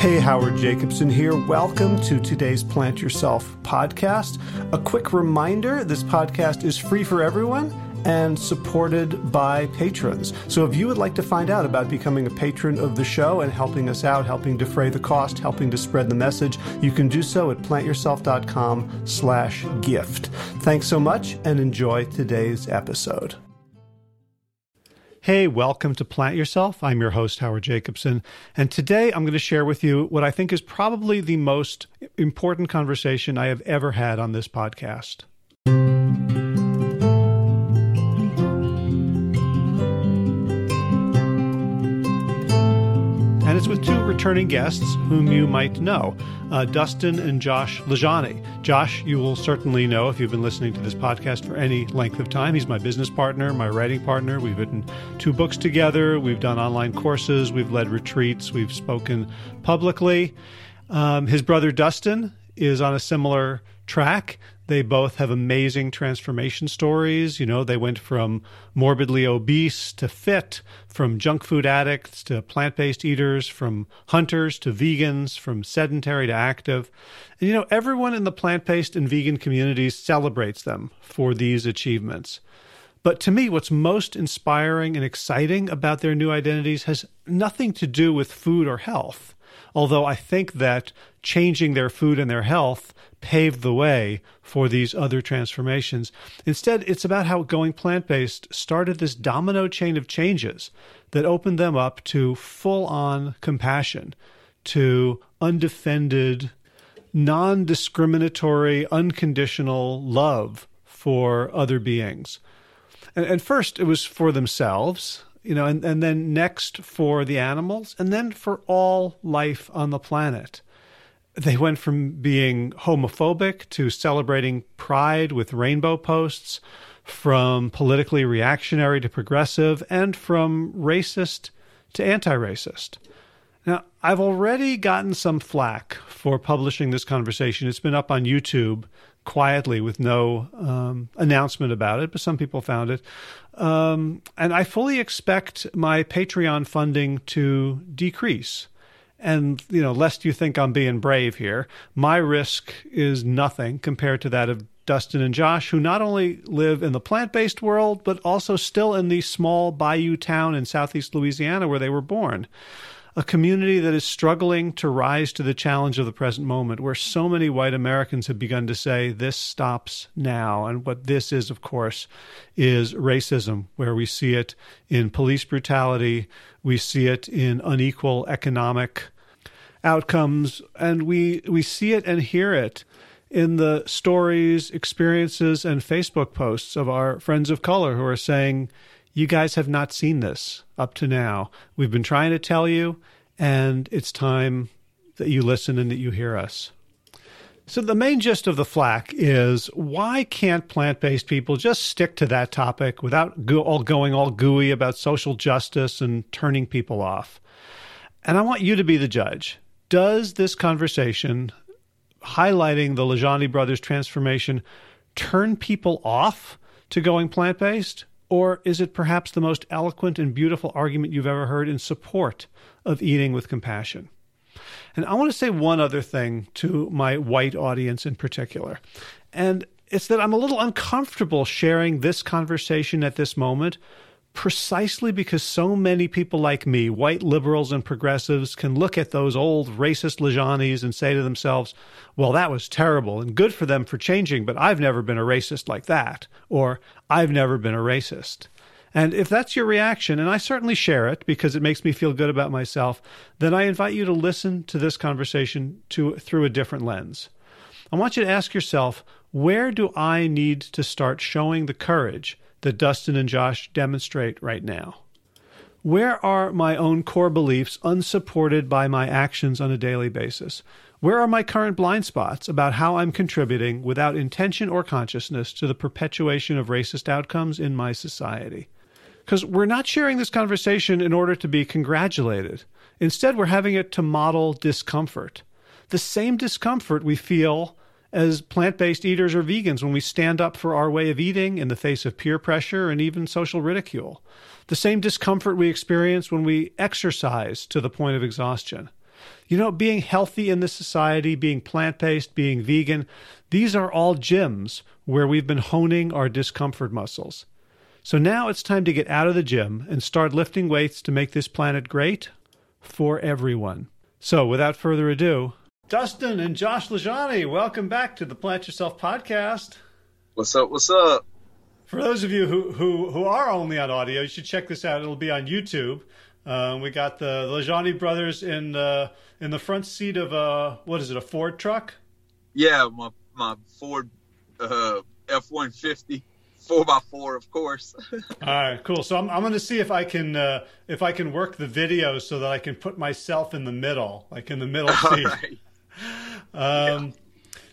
Hey, Howard Jacobson here. Welcome to today's Plant Yourself podcast. A quick reminder this podcast is free for everyone and supported by patrons. So if you would like to find out about becoming a patron of the show and helping us out, helping defray the cost, helping to spread the message, you can do so at plantyourself.com slash gift. Thanks so much and enjoy today's episode. Hey, welcome to Plant Yourself. I'm your host, Howard Jacobson. And today I'm going to share with you what I think is probably the most important conversation I have ever had on this podcast. It's with two returning guests whom you might know uh, Dustin and Josh LaJaunie. Josh, you will certainly know if you've been listening to this podcast for any length of time. He's my business partner, my writing partner. We've written two books together, we've done online courses, we've led retreats, we've spoken publicly. Um, his brother Dustin is on a similar track. They both have amazing transformation stories. You know, they went from morbidly obese to fit, from junk food addicts to plant based eaters, from hunters to vegans, from sedentary to active. And, you know, everyone in the plant based and vegan communities celebrates them for these achievements. But to me, what's most inspiring and exciting about their new identities has nothing to do with food or health. Although I think that changing their food and their health paved the way for these other transformations. Instead, it's about how going plant based started this domino chain of changes that opened them up to full on compassion, to undefended, non discriminatory, unconditional love for other beings. And, and, first, it was for themselves, you know, and, and then next for the animals, and then for all life on the planet they went from being homophobic to celebrating pride with rainbow posts, from politically reactionary to progressive, and from racist to anti racist. Now, I've already gotten some flack for publishing this conversation. It's been up on YouTube quietly with no um, announcement about it, but some people found it. Um, and I fully expect my Patreon funding to decrease and, you know, lest you think I'm being brave here, my risk is nothing compared to that of Dustin and Josh, who not only live in the plant based world, but also still in the small bayou town in southeast Louisiana where they were born. A community that is struggling to rise to the challenge of the present moment, where so many white Americans have begun to say, this stops now. And what this is, of course, is racism, where we see it in police brutality, we see it in unequal economic outcomes, and we we see it and hear it in the stories, experiences, and Facebook posts of our friends of color who are saying, "You guys have not seen this up to now. We've been trying to tell you, and it's time that you listen and that you hear us." So, the main gist of the flack is why can't plant based people just stick to that topic without go- all going all gooey about social justice and turning people off? And I want you to be the judge. Does this conversation highlighting the LaJaunie brothers transformation turn people off to going plant based? Or is it perhaps the most eloquent and beautiful argument you've ever heard in support of eating with compassion? And I want to say one other thing to my white audience in particular. And it's that I'm a little uncomfortable sharing this conversation at this moment precisely because so many people like me, white liberals and progressives, can look at those old racist LaJaunie's and say to themselves, well, that was terrible and good for them for changing, but I've never been a racist like that, or I've never been a racist. And if that's your reaction, and I certainly share it because it makes me feel good about myself, then I invite you to listen to this conversation to, through a different lens. I want you to ask yourself where do I need to start showing the courage that Dustin and Josh demonstrate right now? Where are my own core beliefs unsupported by my actions on a daily basis? Where are my current blind spots about how I'm contributing without intention or consciousness to the perpetuation of racist outcomes in my society? Because we're not sharing this conversation in order to be congratulated. Instead, we're having it to model discomfort. The same discomfort we feel as plant based eaters or vegans when we stand up for our way of eating in the face of peer pressure and even social ridicule. The same discomfort we experience when we exercise to the point of exhaustion. You know, being healthy in this society, being plant based, being vegan, these are all gyms where we've been honing our discomfort muscles. So now it's time to get out of the gym and start lifting weights to make this planet great for everyone. So without further ado, Dustin and Josh LaJaunie, welcome back to the Plant Yourself podcast. What's up? What's up? For those of you who, who, who are only on audio, you should check this out. It'll be on YouTube. Um, we got the LaJaunie brothers in the in the front seat of a what is it? A Ford truck? Yeah, my my Ford uh, F one fifty four by four, of course. All right, cool. So I'm I'm going to see if I can uh, if I can work the video so that I can put myself in the middle, like in the middle seat. Right. Um, yeah.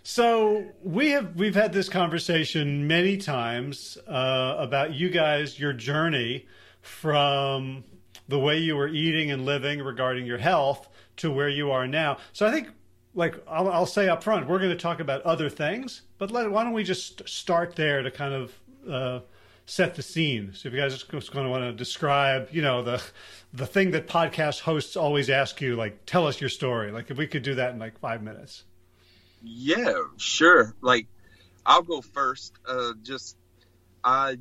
So we have we've had this conversation many times uh, about you guys, your journey from the way you were eating and living regarding your health to where you are now. So I think, like I'll, I'll say up front, we're going to talk about other things, but let, why don't we just start there to kind of uh, set the scene? So if you guys are just going to want to describe, you know, the the thing that podcast hosts always ask you, like, tell us your story. Like, if we could do that in like five minutes. Yeah, sure. Like, I'll go first. Uh, just I,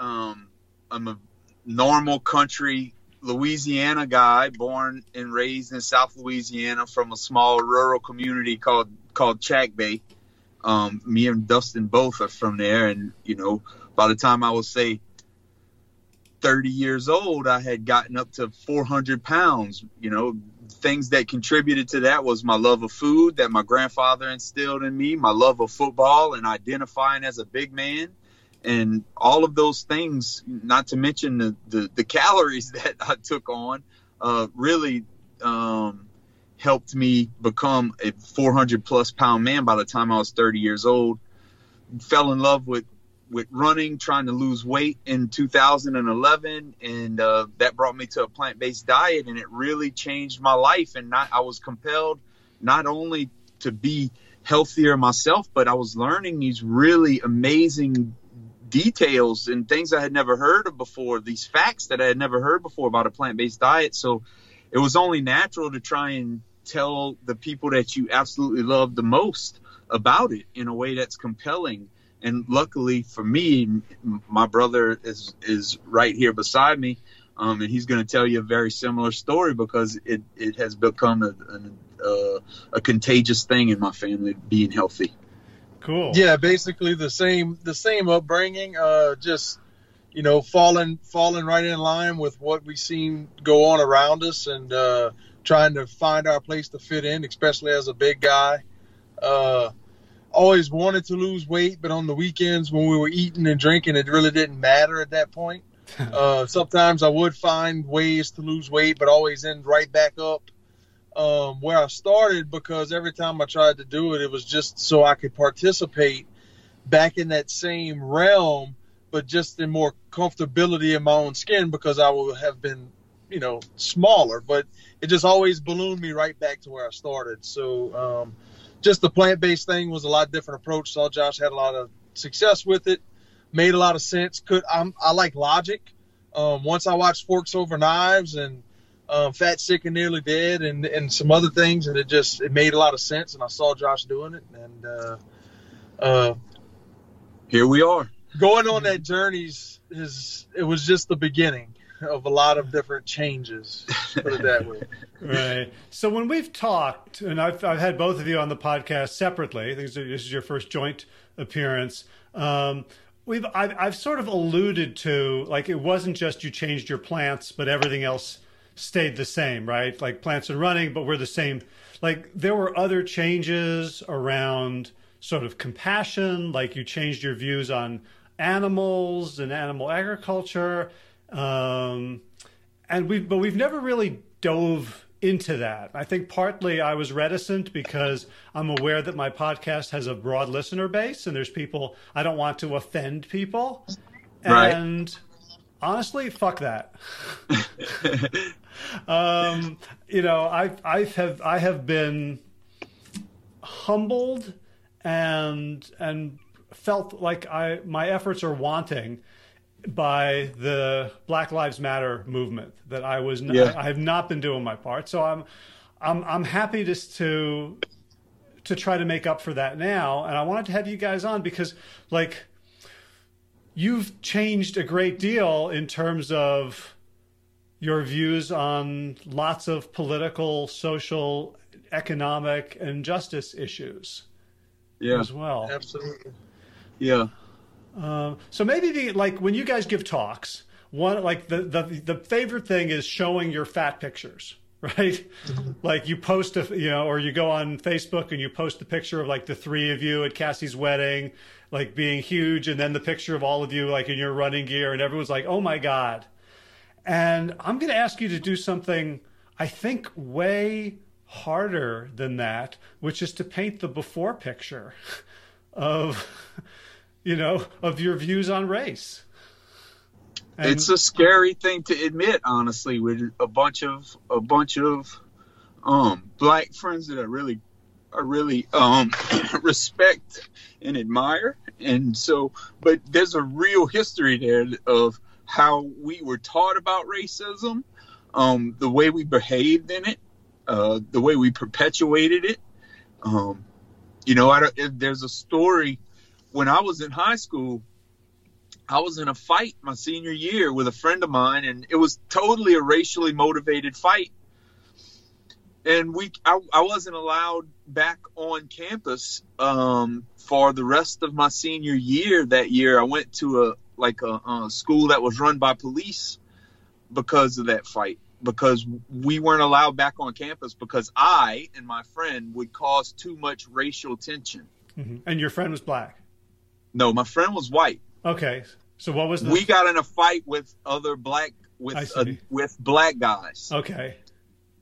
um, I'm a normal country Louisiana guy, born and raised in South Louisiana from a small rural community called called Chackbay. Um, me and Dustin both are from there, and you know, by the time I was say 30 years old, I had gotten up to 400 pounds. You know, things that contributed to that was my love of food that my grandfather instilled in me, my love of football, and identifying as a big man and all of those things, not to mention the, the, the calories that I took on, uh, really um, helped me become a 400 plus pound man by the time I was 30 years old. Fell in love with with running, trying to lose weight in 2011, and uh, that brought me to a plant based diet, and it really changed my life. And not, I was compelled not only to be healthier myself, but I was learning these really amazing details and things I had never heard of before, these facts that I had never heard before about a plant based diet. So it was only natural to try and tell the people that you absolutely love the most about it in a way that's compelling. And luckily for me, my brother is is right here beside me, um, and he's going to tell you a very similar story because it, it has become a, a, a, a contagious thing in my family being healthy. Cool. Yeah, basically the same the same upbringing. Uh, just you know, falling falling right in line with what we seen go on around us, and uh, trying to find our place to fit in, especially as a big guy. Uh, always wanted to lose weight, but on the weekends when we were eating and drinking, it really didn't matter at that point. uh, sometimes I would find ways to lose weight, but always end right back up um, where I started because every time I tried to do it, it was just so I could participate back in that same realm, but just in more comfortability in my own skin because I would have been, you know, smaller. But it just always ballooned me right back to where I started. So um, just the plant based thing was a lot different approach. Saw Josh had a lot of success with it, made a lot of sense. Could I'm, I like logic. Um, once I watched Forks Over Knives and um, Fat, Sick, and Nearly Dead, and and some other things, and it just it made a lot of sense. And I saw Josh doing it, and uh, uh, here we are. Going on that journey is it was just the beginning of a lot of different changes. Put it that way. right. So when we've talked, and I've I've had both of you on the podcast separately. This is your first joint appearance. Um, we've I've, I've sort of alluded to like it wasn't just you changed your plants, but everything else stayed the same, right? Like plants and running, but we're the same. Like there were other changes around sort of compassion, like you changed your views on animals and animal agriculture. Um, and we but we've never really dove into that. I think partly I was reticent because I'm aware that my podcast has a broad listener base and there's people I don't want to offend people. Right. And honestly, fuck that. um, you know, I I have I have been humbled and and felt like I my efforts are wanting by the Black Lives Matter movement that I was not, yeah. I have not been doing my part. So I'm I'm I'm happy to to to try to make up for that now, and I wanted to have you guys on because like you've changed a great deal in terms of your views on lots of political, social, economic, and justice issues. Yeah. As well. Absolutely. Yeah. Uh, so maybe the like when you guys give talks, one like the the the favorite thing is showing your fat pictures, right? like you post a you know, or you go on Facebook and you post the picture of like the three of you at Cassie's wedding, like being huge, and then the picture of all of you like in your running gear, and everyone's like, "Oh my god!" And I'm going to ask you to do something I think way harder than that, which is to paint the before picture of you know of your views on race. And it's a scary thing to admit, honestly, with a bunch of a bunch of um, black friends that I really I really um, respect and admire, and so, but there's a real history there of how we were taught about racism, um, the way we behaved in it, uh, the way we perpetuated it. Um, you know, I, don't, there's a story when I was in high school. I was in a fight my senior year with a friend of mine, and it was totally a racially motivated fight. And we, I, I wasn't allowed back on campus um, for the rest of my senior year. That year, I went to a like a, a school that was run by police because of that fight. Because we weren't allowed back on campus because I and my friend would cause too much racial tension. Mm-hmm. And your friend was black. No, my friend was white. Okay, so what was the... we got in a fight with other black with uh, with black guys. Okay,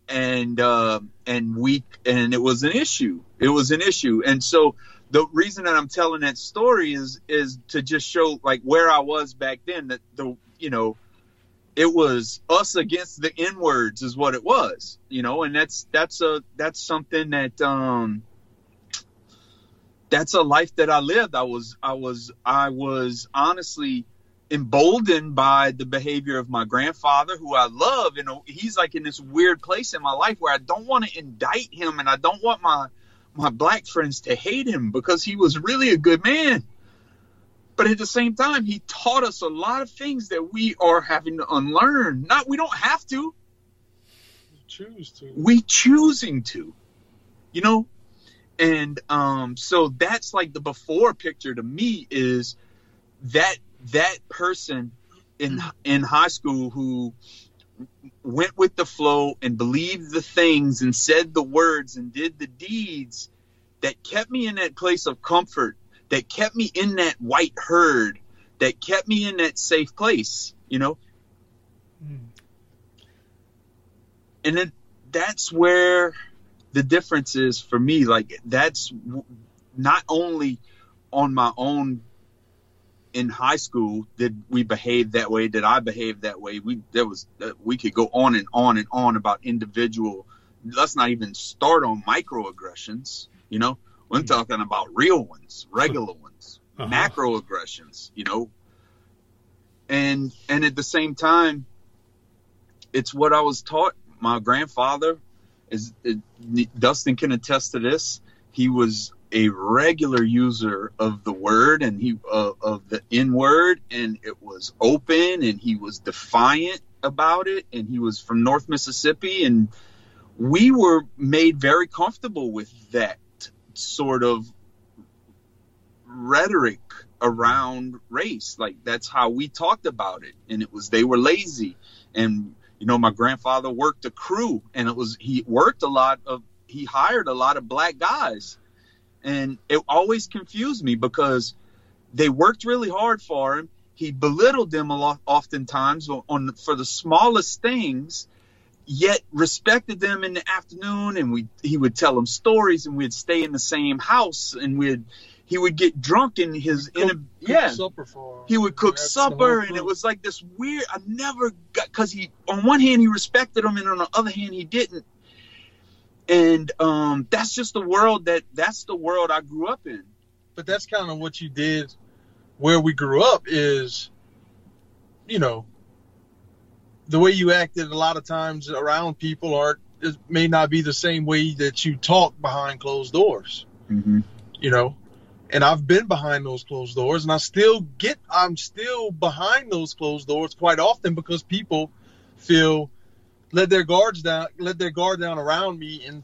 and uh, and we and it was an issue. It was an issue, and so the reason that I'm telling that story is is to just show like where I was back then. That the you know it was us against the N words is what it was, you know, and that's that's a that's something that um that's a life that I lived. I was I was I was honestly emboldened by the behavior of my grandfather who I love and he's like in this weird place in my life where I don't want to indict him and I don't want my my black friends to hate him because he was really a good man. But at the same time, he taught us a lot of things that we are having to unlearn. Not we don't have to. We choose to. We choosing to. You know, and um, so that's like the before picture to me is that that person in in high school who went with the flow and believed the things and said the words and did the deeds that kept me in that place of comfort that kept me in that white herd that kept me in that safe place you know mm. and then that's where the difference is for me like that's not only on my own in high school did we behave that way did i behave that way we there was uh, we could go on and on and on about individual let's not even start on microaggressions you know we're mm-hmm. talking about real ones regular ones uh-huh. macroaggressions you know and and at the same time it's what i was taught my grandfather is it, Dustin can attest to this. He was a regular user of the word and he uh, of the N word, and it was open, and he was defiant about it, and he was from North Mississippi, and we were made very comfortable with that sort of rhetoric around race. Like that's how we talked about it, and it was they were lazy and you know, my grandfather worked a crew and it was, he worked a lot of, he hired a lot of black guys. And it always confused me because they worked really hard for him. He belittled them a lot, oftentimes on, on for the smallest things, yet respected them in the afternoon. And we, he would tell them stories and we'd stay in the same house and we'd, he would get drunk in his cook, in a, yeah. supper for he would cook supper and it was like this weird i never got because he on one hand he respected him and on the other hand he didn't. And um that's just the world that that's the world i grew up in. But that's kind of what you did where we grew up is you know the way you acted a lot of times around people aren't it may not be the same way that you talk behind closed doors. Mm-hmm. You know, and I've been behind those closed doors, and I still get I'm still behind those closed doors quite often because people feel let their guards down, let their guard down around me, and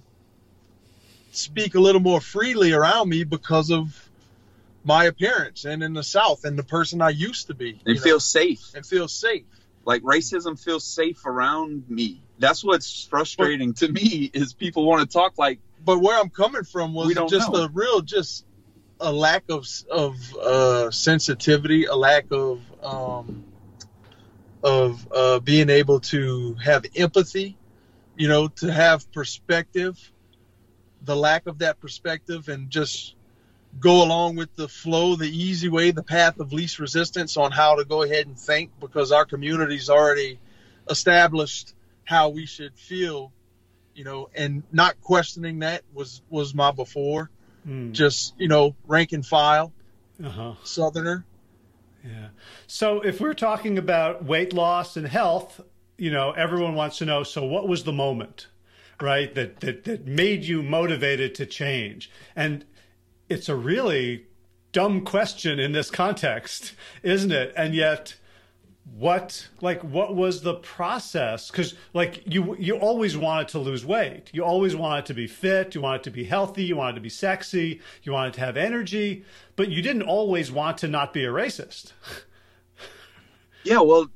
speak a little more freely around me because of my appearance and in the South and the person I used to be. And you know, feel safe. and feel safe. Like racism feels safe around me. That's what's frustrating to me is people want to talk like But where I'm coming from was just know. a real just a lack of of uh, sensitivity, a lack of um, of uh, being able to have empathy, you know, to have perspective, the lack of that perspective, and just go along with the flow, the easy way, the path of least resistance on how to go ahead and think because our community's already established how we should feel, you know, and not questioning that was was my before. Mm. Just you know, rank and file Uh-huh. Southerner. Yeah. So if we're talking about weight loss and health, you know, everyone wants to know. So what was the moment, right? That that that made you motivated to change? And it's a really dumb question in this context, isn't it? And yet, what like what was the process? Because like you you always wanted to lose weight. You always wanted to be fit. You wanted to be healthy. You wanted to be sexy. You wanted to have energy. But you didn't always want to not be a racist. Yeah, well,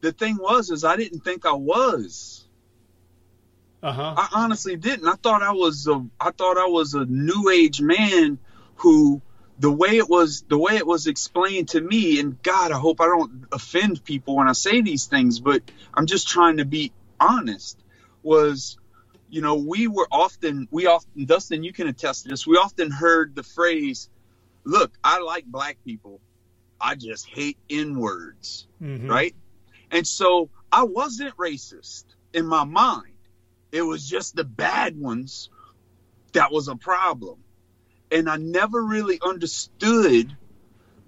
the thing was is I didn't think I was. Uh huh. I honestly didn't. I thought I was a I thought I was a new age man who the way it was the way it was explained to me and God, I hope I don't offend people when I say these things, but I'm just trying to be honest was you know, we were often we often Dustin, you can attest to this. We often heard the phrase, "Look, I like black people. I just hate N-words." Mhm. right? And so I wasn't racist in my mind. It was just the bad ones that was a problem. And I never really understood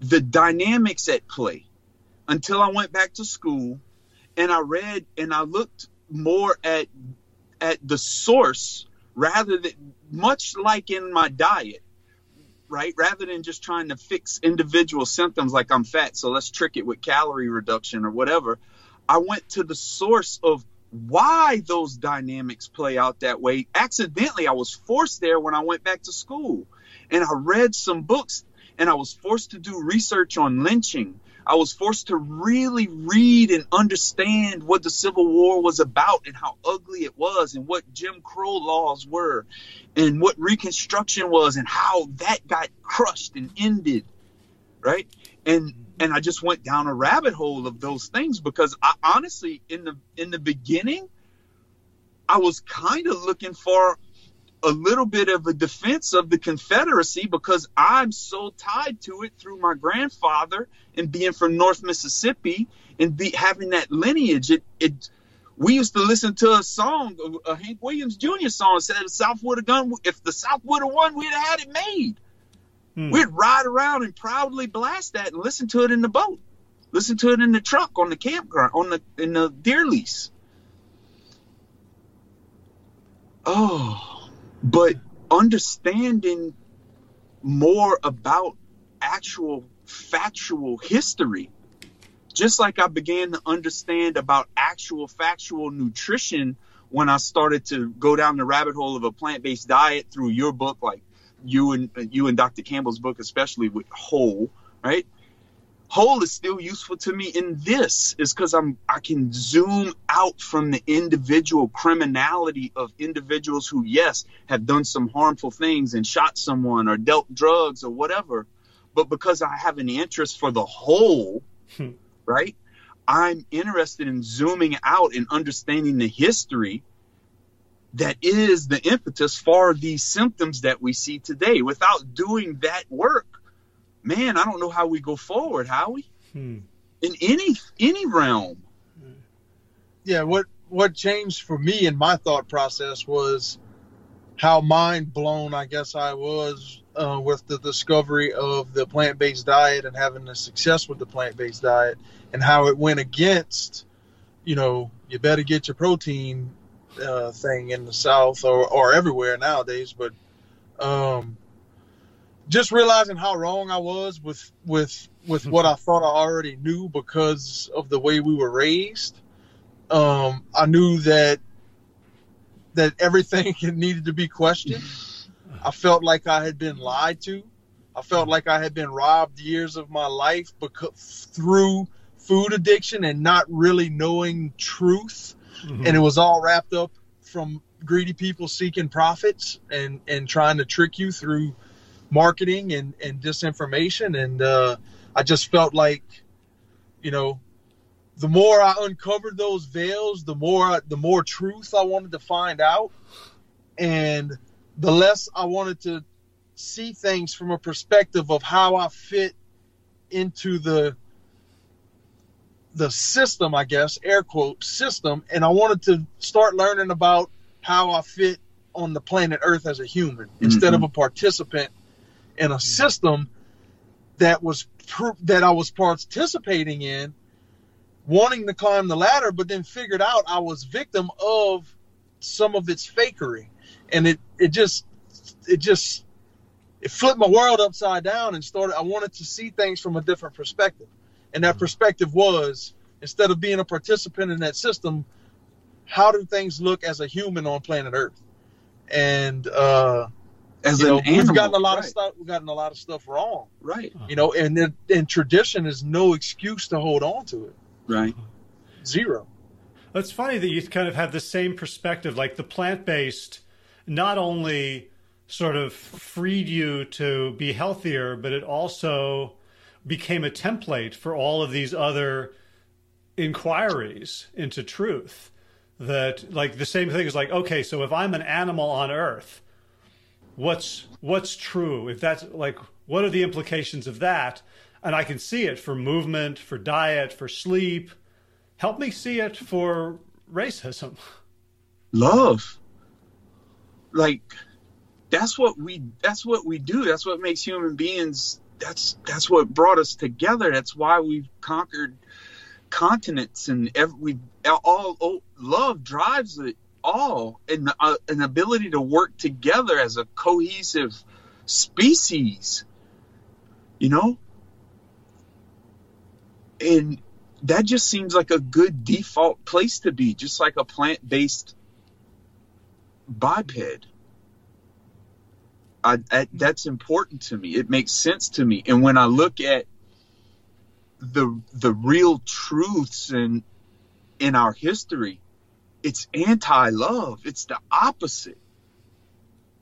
the dynamics at play until I went back to school and I read and I looked more at at the source rather than much like in my diet right? Rather than just trying to fix individual symptoms like I'm fat, so let's trick it with calorie reduction or whatever. I went to the source of why those dynamics play out that way. Accidentally, I was forced there when I went back to school. And I read some books and I was forced to do research on lynching. I was forced to really read and understand what the Civil War was about and how ugly it was and what Jim Crow laws were and what Reconstruction was and how that got crushed and ended, right? And and I just went down a rabbit hole of those things because I honestly in the in the beginning I was kind of looking for a little bit of a defense of the Confederacy because I'm so tied to it through my grandfather and being from North Mississippi and be having that lineage. It it we used to listen to a song, a Hank Williams Jr. song, said the South would have gone. If the South would have won, we'd have had it made. Hmm. We'd ride around and proudly blast that and listen to it in the boat, listen to it in the truck on the campground, on the in the deer lease. Oh, but understanding more about actual factual history, just like I began to understand about actual factual nutrition when I started to go down the rabbit hole of a plant-based diet through your book, like you and you and Dr. Campbell's book, especially with Whole, right? Whole is still useful to me in this is because I'm I can zoom out from the individual criminality of individuals who, yes, have done some harmful things and shot someone or dealt drugs or whatever, but because I have an interest for the whole, Hmm. right? I'm interested in zooming out and understanding the history that is the impetus for these symptoms that we see today. Without doing that work, man, I don't know how we go forward, Howie. Hmm. In any any realm. yeah what what changed for me in my thought process was how mind blown i guess i was uh, with the discovery of the plant-based diet and having the success with the plant-based diet and how it went against you know you better get your protein uh, thing in the South or, or everywhere nowadays. But um, just realizing how wrong I was with with with what I thought I already knew because of the way we were raised. Um, I knew that that everything needed to be questioned. I felt like I had been lied to. I felt like I had been robbed years of my life because through food addiction and not really knowing truth. Mm-hmm. And it was all wrapped up from greedy people seeking profits and, and trying to trick you through marketing and, and disinformation. And uh, I just felt like, you know, the more I uncovered those veils, the more the more truth I wanted to find out, and the less I wanted to see things from a perspective of how I fit into the the system, I guess, air quote system, and I wanted to start learning about how I fit on the planet Earth as a human mm-hmm. instead of a participant in a system that was that I was participating in, wanting to climb the ladder, but then figured out I was victim of some of its fakery, and it it just it just it flipped my world upside down and started. I wanted to see things from a different perspective, and that perspective was instead of being a participant in that system, how do things look as a human on planet Earth? And uh, as you know, we've gotten a lot right. of stuff. We've gotten a lot of stuff wrong, right? You know, and then, and tradition is no excuse to hold on to it, right? Zero. It's funny that you kind of have the same perspective, like the plant based, not only sort of freed you to be healthier, but it also became a template for all of these other inquiries into truth. That like the same thing is like, okay, so if I'm an animal on Earth, what's what's true? If that's like, what are the implications of that? And I can see it for movement, for diet, for sleep. Help me see it for racism. Love. Like that's what we that's what we do that's what makes human beings that's that's what brought us together that's why we've conquered continents and every, we all oh, love drives it all and uh, an ability to work together as a cohesive species you know and that just seems like a good default place to be just like a plant-based biped I, I, that's important to me. It makes sense to me. And when I look at the the real truths in in our history, it's anti-love. It's the opposite.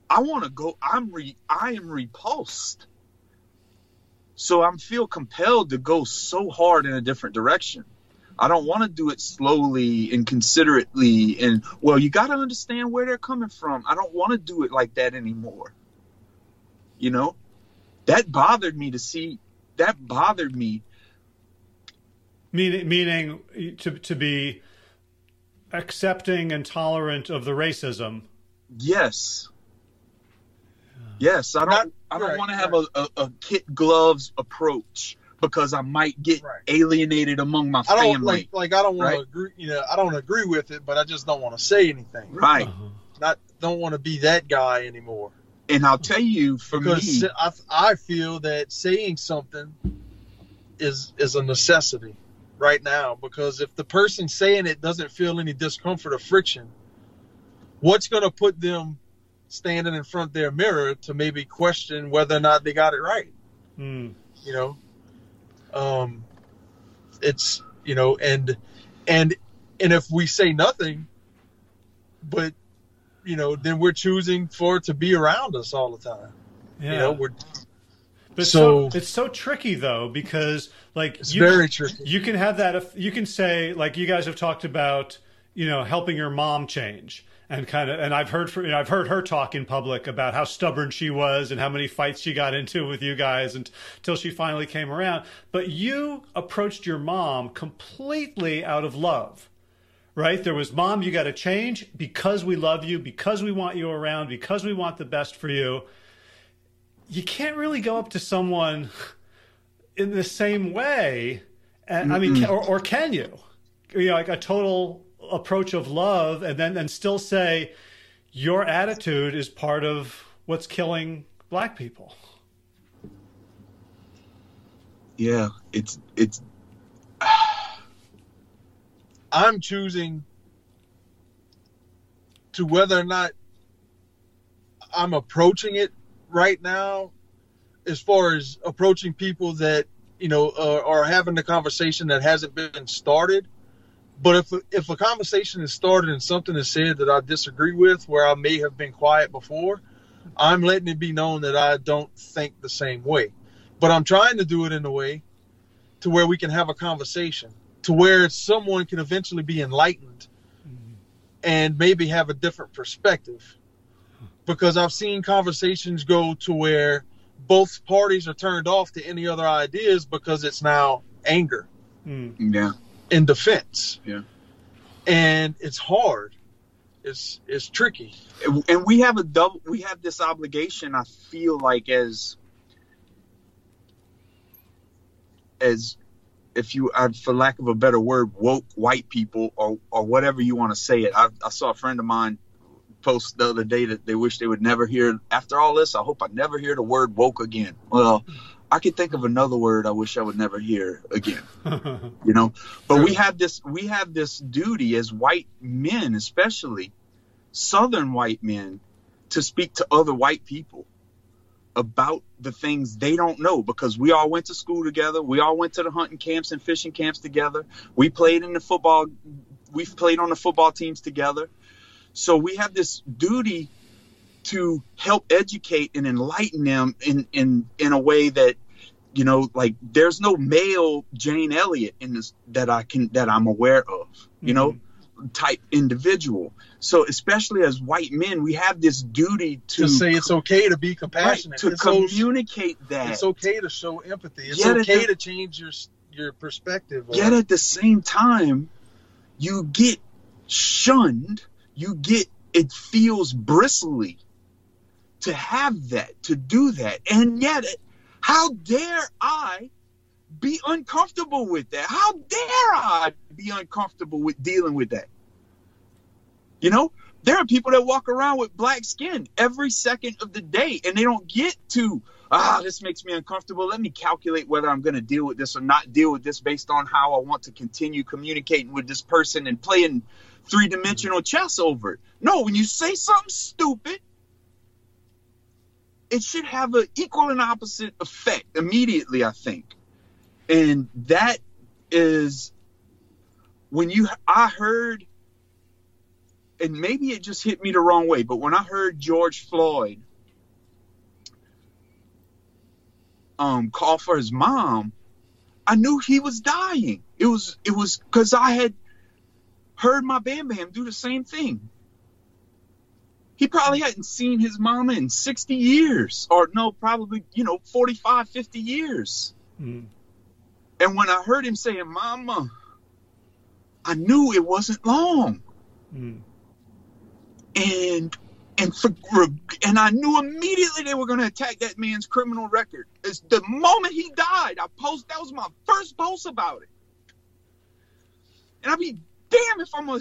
I want to go. I'm re. I am repulsed. So I feel compelled to go so hard in a different direction. I don't want to do it slowly and considerately and well, you got to understand where they're coming from. I don't want to do it like that anymore. You know, that bothered me to see. That bothered me. Meaning, meaning to to be accepting and tolerant of the racism. Yes. Yes, I don't. Not, I don't right, want to have right. a, a, a, kit gloves approach because I might get right. alienated among my I don't, family. Like, like I don't want to agree. You know, I don't agree with it, but I just don't want to say anything. Right. Uh-huh. Not don't want to be that guy anymore. And I'll tell you, for because me, I, I feel that saying something is is a necessity right now. Because if the person saying it doesn't feel any discomfort or friction, what's going to put them standing in front of their mirror to maybe question whether or not they got it right? Mm. You know, um, it's you know, and and and if we say nothing, but you know, then we're choosing for it to be around us all the time. Yeah. You know, we're but so, so, it's so tricky though because like it's you, very tricky. You can have that. You can say like you guys have talked about, you know, helping your mom change and kind of. And I've heard for, you know, I've heard her talk in public about how stubborn she was and how many fights she got into with you guys until she finally came around. But you approached your mom completely out of love right? There was, Mom, you got to change because we love you, because we want you around, because we want the best for you. You can't really go up to someone in the same way. And, I mean, or, or, can you? You know, like a total approach of love and then and still say your attitude is part of what's killing black people. Yeah, it's it's I'm choosing to whether or not I'm approaching it right now as far as approaching people that you know uh, are having the conversation that hasn't been started. But if if a conversation is started and something is said that I disagree with where I may have been quiet before I'm letting it be known that I don't think the same way. But I'm trying to do it in a way to where we can have a conversation to where someone can eventually be enlightened and maybe have a different perspective because I've seen conversations go to where both parties are turned off to any other ideas because it's now anger hmm. yeah in defense. Yeah. And it's hard. It's it's tricky. And- and we have a double we have this obligation I feel like as as if you for lack of a better word woke white people or or whatever you want to say it I, I saw a friend of mine post the other day that they wish they would never hear. After all this i hope i never hear the word woke again. Well i could think of another word i wish i would never hear again. You know? But we have this we have this duty as white men especially southern white men to speak to other white people about the things they don't know because we all went to school together. We all went to the hunting camps and fishing camps together. We played in the football we've played on the football teams together so we have this duty to help educate and enlighten them in in in a way that you know like there's no male Jane Elliott in this that I can that I'm aware of you know mm-hmm. type individual so especially as white men we have this duty to, To say it's okay to be right, compassionate. to it's, communicate that it's okay to show empathy. It's Yet okay the- to change your your perspective. Yet at the same time, you get shunned. You get it feels bristly to have that, to do that, and yet, how dare I be uncomfortable with that? How dare I be uncomfortable with dealing with that? You know, there are people that walk around with black skin every second of the day, and they don't get to ah, this makes me uncomfortable. Let me calculate whether I'm going to deal with this or not deal with this based on how I want to continue communicating with this person and playing three dimensional chess over it. No, when you say something stupid, it should have an equal and opposite effect immediately, I think. And that is when you, I heard, and maybe it just hit me the wrong way, but when I heard George Floyd um call for his mom, I knew he was dying. It was it was because I had heard my Bam Bam do the same thing. He probably hadn't seen his mama in 60 years, or no, probably, you know, 45, 50 years. Mm. And when I heard him saying, Mama, I knew it wasn't long. Mm. and and for, and I knew immediately they were going to attack that man's criminal record. It's the moment he died, I post that was my first post about it. And I'd be damn if I'm a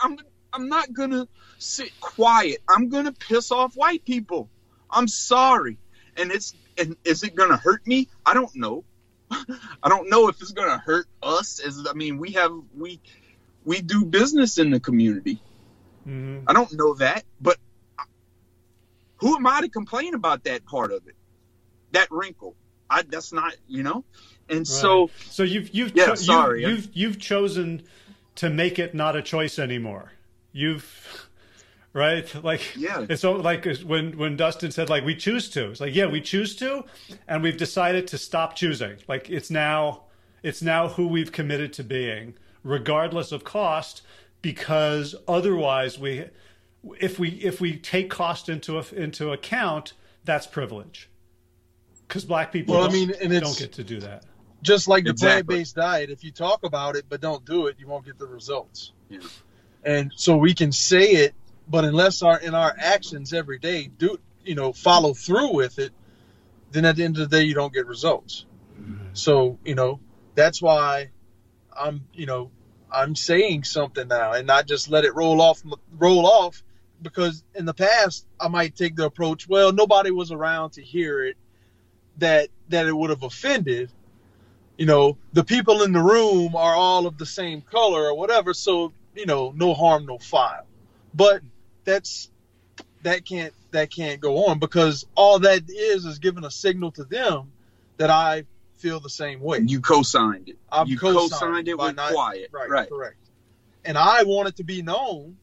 I'm I'm not gonna sit quiet. I'm gonna piss off white people. I'm sorry. And it's and is it gonna hurt me? I don't know. I don't know if it's gonna hurt us. As I mean, we have we we do business in the community. Mhm. I don't know that, but who am I to complain about that part of it? That wrinkle. I that's not, you know. And so So you've you've Yeah, cho- sorry. you've, you've you've chosen to make it not a choice anymore. You've right like Yeah. It's so like when when Dustin said like we choose to. It's like yeah we choose to, and we've decided to stop choosing. Like it's now it's now who we've committed to being, regardless of cost, because otherwise we if we if we take cost into a, into account, that's privilege. Because black people Well, I mean, and don't get to do that. Just like the Exactly. plant-based diet if you talk about it but don't do it you won't get the results Yeah. and so we can say it but unless our in our actions every day do you know follow through with it then at the end of the day you don't get results mm-hmm. so you know that's why i'm you know I'm saying something now and not just let it roll off roll off because in the past I might take the approach, well, nobody was around to hear it that that it would have offended. You know, the people in the room are all of the same color or whatever, so you know, no harm, no foul. But that's that can't that can't go on because all that is is giving a signal to them that I feel the same way. You co-signed it. I've you co-signed co-signed it with not- quiet. Right, Right. correct. And I want it to be known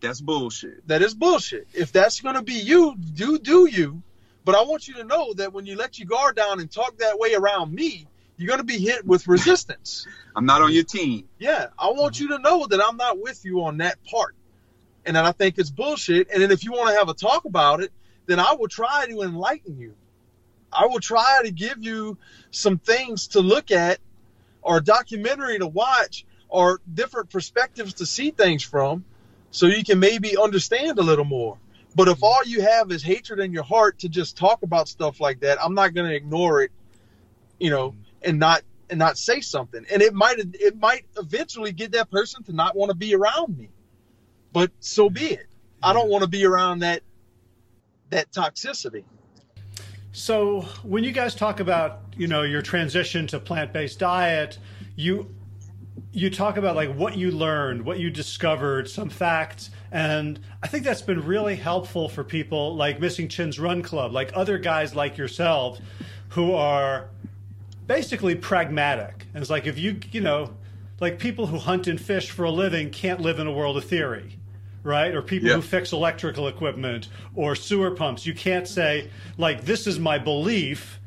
That's bullshit. that is bullshit. If that's going to be you, do do you. But I want you to know that when you let your guard down and talk that way around me, you're going to be hit with resistance. I'm not on your team. yeah, I want you to know that I'm not with you on that part. And that I think it's bullshit. And then if you want to have a talk about it, then I will try to enlighten you. I will try to give you some things to look at or a documentary to watch or different perspectives to see things from so you can maybe understand a little more. But if all you have is hatred in your heart to just talk about stuff like that, I'm not going to ignore it, you know, and not and not say something. And it might it might eventually get that person to not want to be around me. But so be it. I don't want to be around that that toxicity. So when you guys talk about you know your transition to plant based diet, you you talk about like what you learned, what you discovered, some facts, and I think that's been really helpful for people like Missing Chin's Run Club, like other guys like yourselves, who are basically pragmatic. And it's like if you you know, like people who hunt and fish for a living can't live in a world of theory right? Or people Yeah. who fix electrical equipment or sewer pumps. You can't say like this is my belief,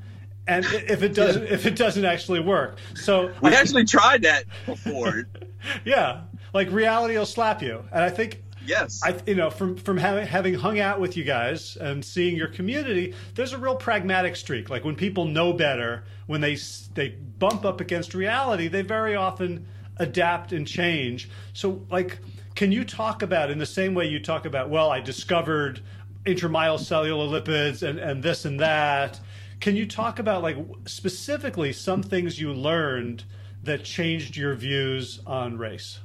and if it doesn't if it doesn't actually work. So We I- actually tried that before. yeah, like reality will slap you, and I think. Yes. I, you know, from from having having hung out with you guys and seeing your community, there's a real pragmatic streak. Like when people know better, when they they bump up against reality, they very often adapt and change. So, like, can you talk about in the same way you talk about? Well, I discovered intramyocellular lipids and and this and that. Can you talk about like specifically some things you learned that changed your views on race?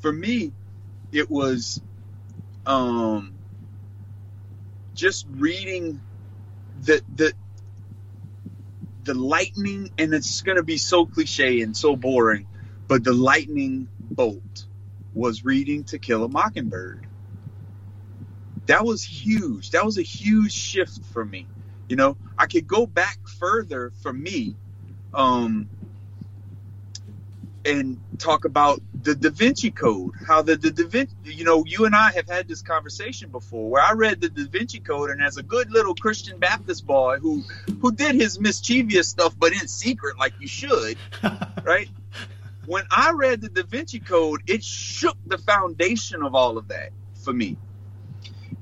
For me, it was um, just reading the the the lightning, and it's going to be so cliche and so boring, but the lightning bolt was reading To Kill a Mockingbird. That was huge. That was a huge shift for me. You know, I could go back further for me. Um, and talk about the Da Vinci Code. How the, the Da Vinci, you know, you and I have had this conversation before, where I read the Da Vinci Code, and as a good little Christian Baptist boy who who did his mischievous stuff, but in secret, like you should, right? When I read the Da Vinci Code, it shook the foundation of all of that for me.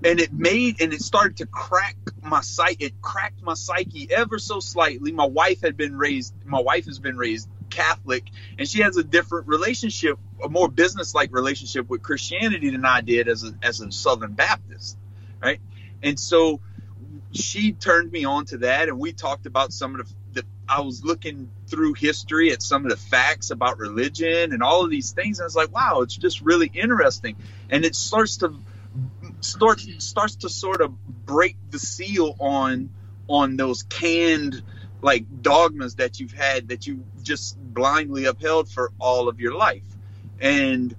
And it made and it started to crack my psyche. It cracked my psyche ever so slightly. My wife had been raised. My wife has been raised Catholic, and she has a different relationship, a more business-like relationship with Christianity than I did as a as a Southern Baptist, right? And so she turned me on to that, and we talked about some of the. the I was looking through history at some of the facts about religion and all of these things, and I was like, wow, it's just really interesting, and it starts to starts starts to sort of break the seal on on those canned like dogmas that you've had that you just blindly upheld for all of your life. And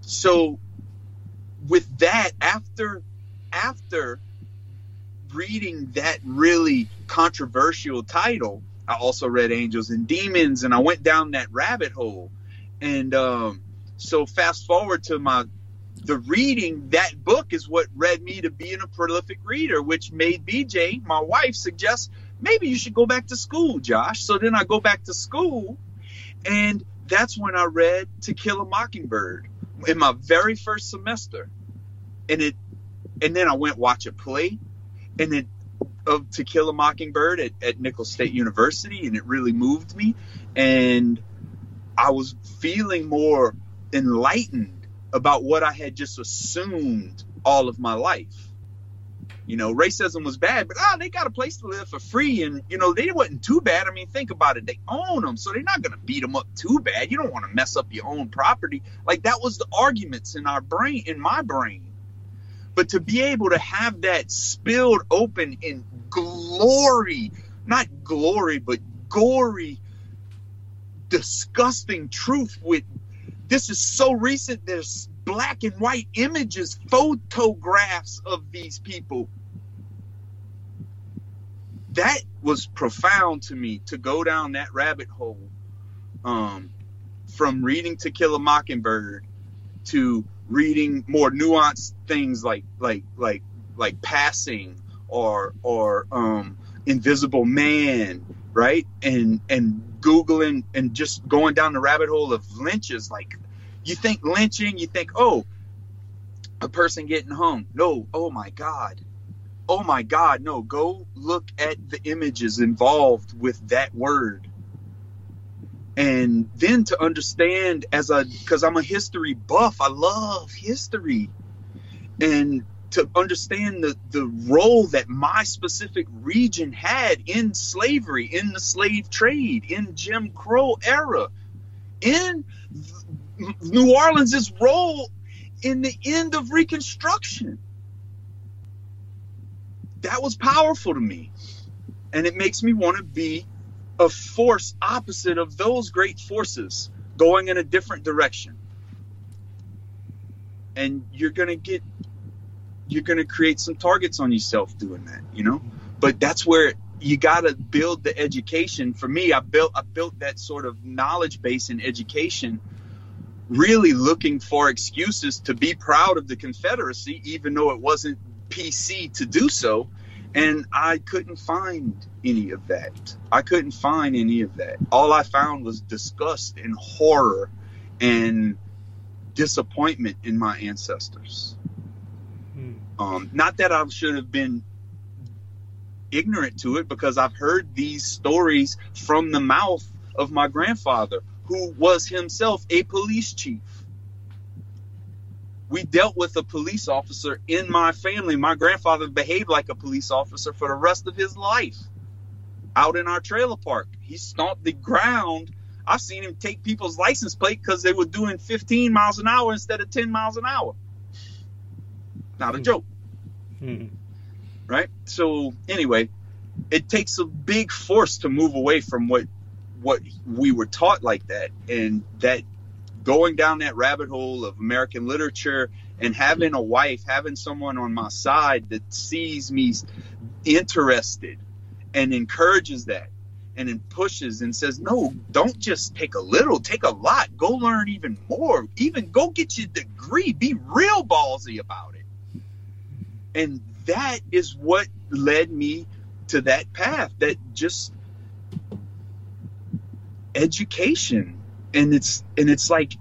so with that after after reading that really controversial title, I also read Angels and Demons and I went down that rabbit hole. And um so fast forward to my the reading that book is what led me to being a prolific reader, which made BJ, my wife, suggest maybe you should go back to school, Josh. So then I go back to school, and that's when I read To Kill a Mockingbird in my very first semester, and it, and then I went watch a play, and it of To Kill a Mockingbird at, at Nicholls State University, and it really moved me, and I was feeling more enlightened about what I had just assumed all of my life. You know, racism was bad, but ah, they got a place to live for free, and you know, they wasn't too bad. I mean, think about it; they own them, so they're not gonna beat them up too bad. You don't want to mess up your own property. Like that was the arguments in our brain, in my brain. But to be able to have that spilled open in glory, not glory, but gory, disgusting truth with this is so recent. There's black and white images, photographs of these people. That was profound to me to go down that rabbit hole um, from reading To Kill a Mockingbird to reading more nuanced things like like like like passing or or um, Invisible Man, right? And and googling and just going down the rabbit hole of lynches like you think lynching, you think, oh, a person getting hung. No, oh my God. Oh my God, no. Go look at the images involved with that word. And then to understand as a, because I'm a history buff, I love history. And to understand the, the role that my specific region had in slavery, in the slave trade, in Jim Crow era, in New Orleans' role in the end of Reconstruction. That was powerful to me. And it makes me want to be a force opposite of those great forces going in a different direction. And you're going to get, you're going to create some targets on yourself doing that, you know? But that's where you got to build the education. For me, I built, I built that sort of knowledge base in education really looking for excuses to be proud of the Confederacy, even though it wasn't PC to do so. And I couldn't find any of that. I couldn't find any of that. All I found was disgust and horror and disappointment in my ancestors. Hmm. Um, not that I should have been ignorant to it because I've heard these stories from the mouth of my grandfather who was himself a police chief. We dealt with a police officer in my family. My grandfather behaved like a police officer for the rest of his life out in our trailer park. He stomped the ground. I've seen him take people's license plate because they were doing 15 miles an hour instead of 10 miles an hour. Not a hmm. joke. Hmm. Right? So, anyway, it takes a big force to move away from what what we were taught like that. And that going down that rabbit hole of American literature and having a wife, having someone on my side that sees me interested and encourages that and then pushes and says, no, don't just take a little, take a lot, go learn even more, even go get your degree, be real ballsy about it. And that is what led me to that path that just education and it's and it's like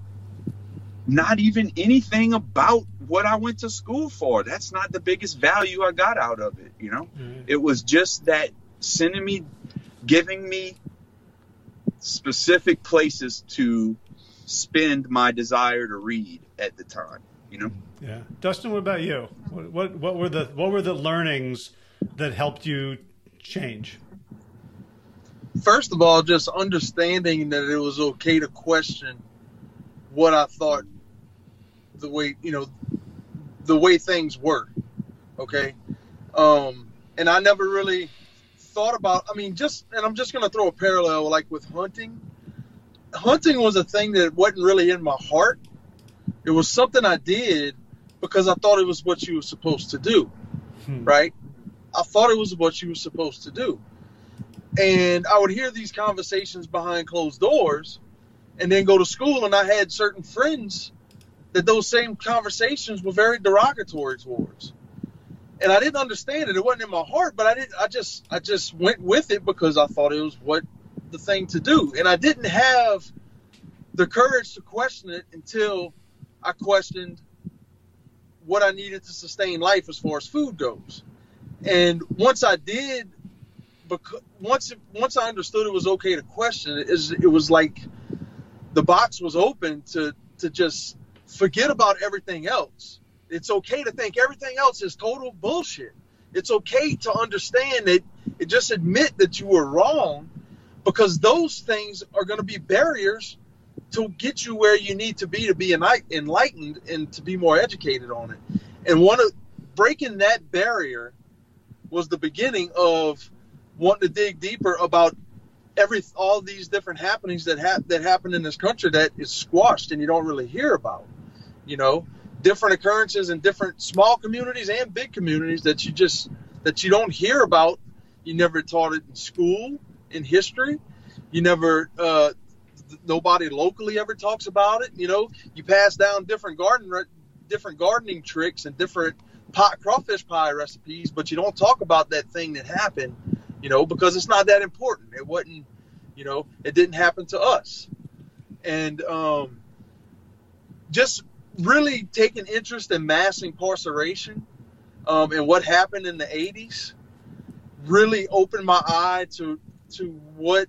not even anything about what I went to school for. That's not the biggest value I got out of it, you know? Mm-hmm. It was just that sending me giving me specific places to spend my desire to read at the time, you know? Yeah. Dustin, what about you? What what, what were the what were the learnings that helped you change? First of all, just understanding that it was okay to question what I thought the way you know the way things were. Okay, um, and I never really thought about. I mean, just and I'm just gonna throw a parallel like with hunting. Hunting was a thing that wasn't really in my heart. It was something I did because I thought it was what you were supposed to do, hmm. right? I thought it was what you were supposed to do. And I would hear these conversations behind closed doors and then go to school. And I had certain friends that those same conversations were very derogatory towards. And I didn't understand it. It wasn't in my heart, but I didn't, I just, I just went with it because I thought it was what the thing to do. And I didn't have the courage to question it until I questioned what I needed to sustain life as far as food goes. And once I did because once once I understood it was okay to question it, is it was like the box was open to to just forget about everything else. It's okay to think everything else is total bullshit. It's okay to understand that, just admit that you were wrong, because those things are going to be barriers to get you where you need to be to be enlightened and to be more educated on it. And one of breaking that barrier was the beginning of wanting to dig deeper about every all these different happenings that ha- that happen in this country that is squashed and you don't really hear about. You know, different occurrences in different small communities and big communities that you just that you don't hear about. You never taught it in school in history. You never uh, nobody locally ever talks about it. You know, you pass down different garden different gardening tricks and different pot crawfish pie recipes, but you don't talk about that thing that happened. You know, because it's not that important. It wasn't. You know, it didn't happen to us, and um, just really taking interest in mass incarceration um, and what happened in the 80s really opened my eye to to what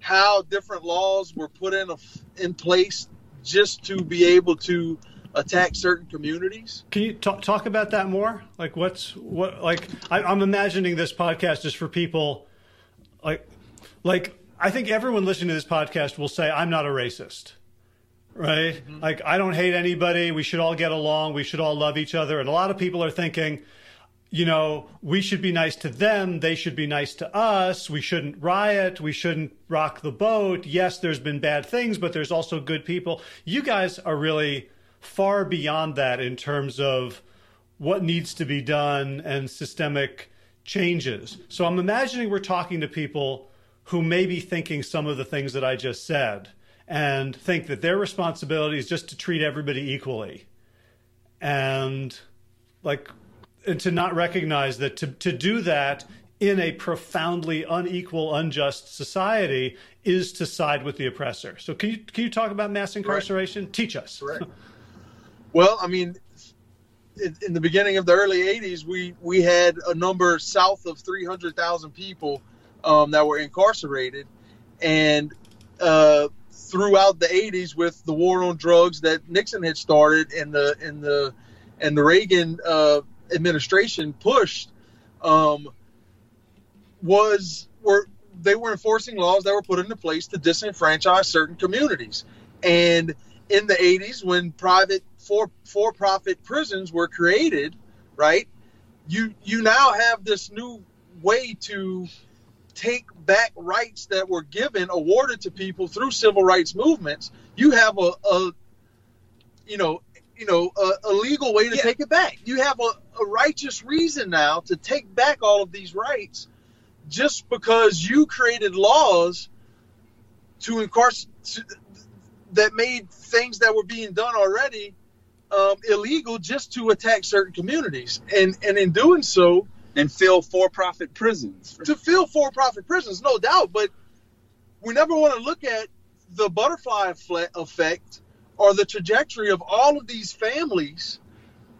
how different laws were put in a, in place just to be able to attack certain communities. Can you talk, talk about that more? Like what's what like I, I'm imagining this podcast is for people like like I think everyone listening to this podcast will say I'm not a racist right? Mm-hmm. Like, I don't hate anybody. We should all get along. We should all love each other. And a lot of people are thinking, you know, we should be nice to them. They should be nice to us. We shouldn't riot. We shouldn't rock the boat. Yes, there's been bad things, but there's also good people. You guys are really far beyond that in terms of what needs to be done and systemic changes. So I'm imagining we're talking to people who may be thinking some of the things that I just said and think that their responsibility is just to treat everybody equally and like and to not recognize that to, to do that in a profoundly unequal unjust society is to side with the oppressor so can you can you talk about mass incarceration right. teach us right. well i mean in, in, the beginning of the early 80s we we had a number south of 300,000 people um, that were incarcerated. And uh, throughout the 80s with the war on drugs that Nixon had started and the and the and the Reagan uh, administration pushed um, was were they were enforcing laws that were put into place to disenfranchise certain communities. And in the 80s when private for for profit prisons were created right you you now have this new way to take back rights that were given, awarded to people through civil rights movements, you have a, a you know, you know, a, a legal way to yeah. take it back. You have a, a righteous reason now to take back all of these rights, just because you created laws to incarcerate that made things that were being done already um, illegal just to attack certain communities, and and in doing so, and fill for-profit prisons. To fill for-profit prisons, no doubt, but we never want to look at the butterfly effect or the trajectory of all of these families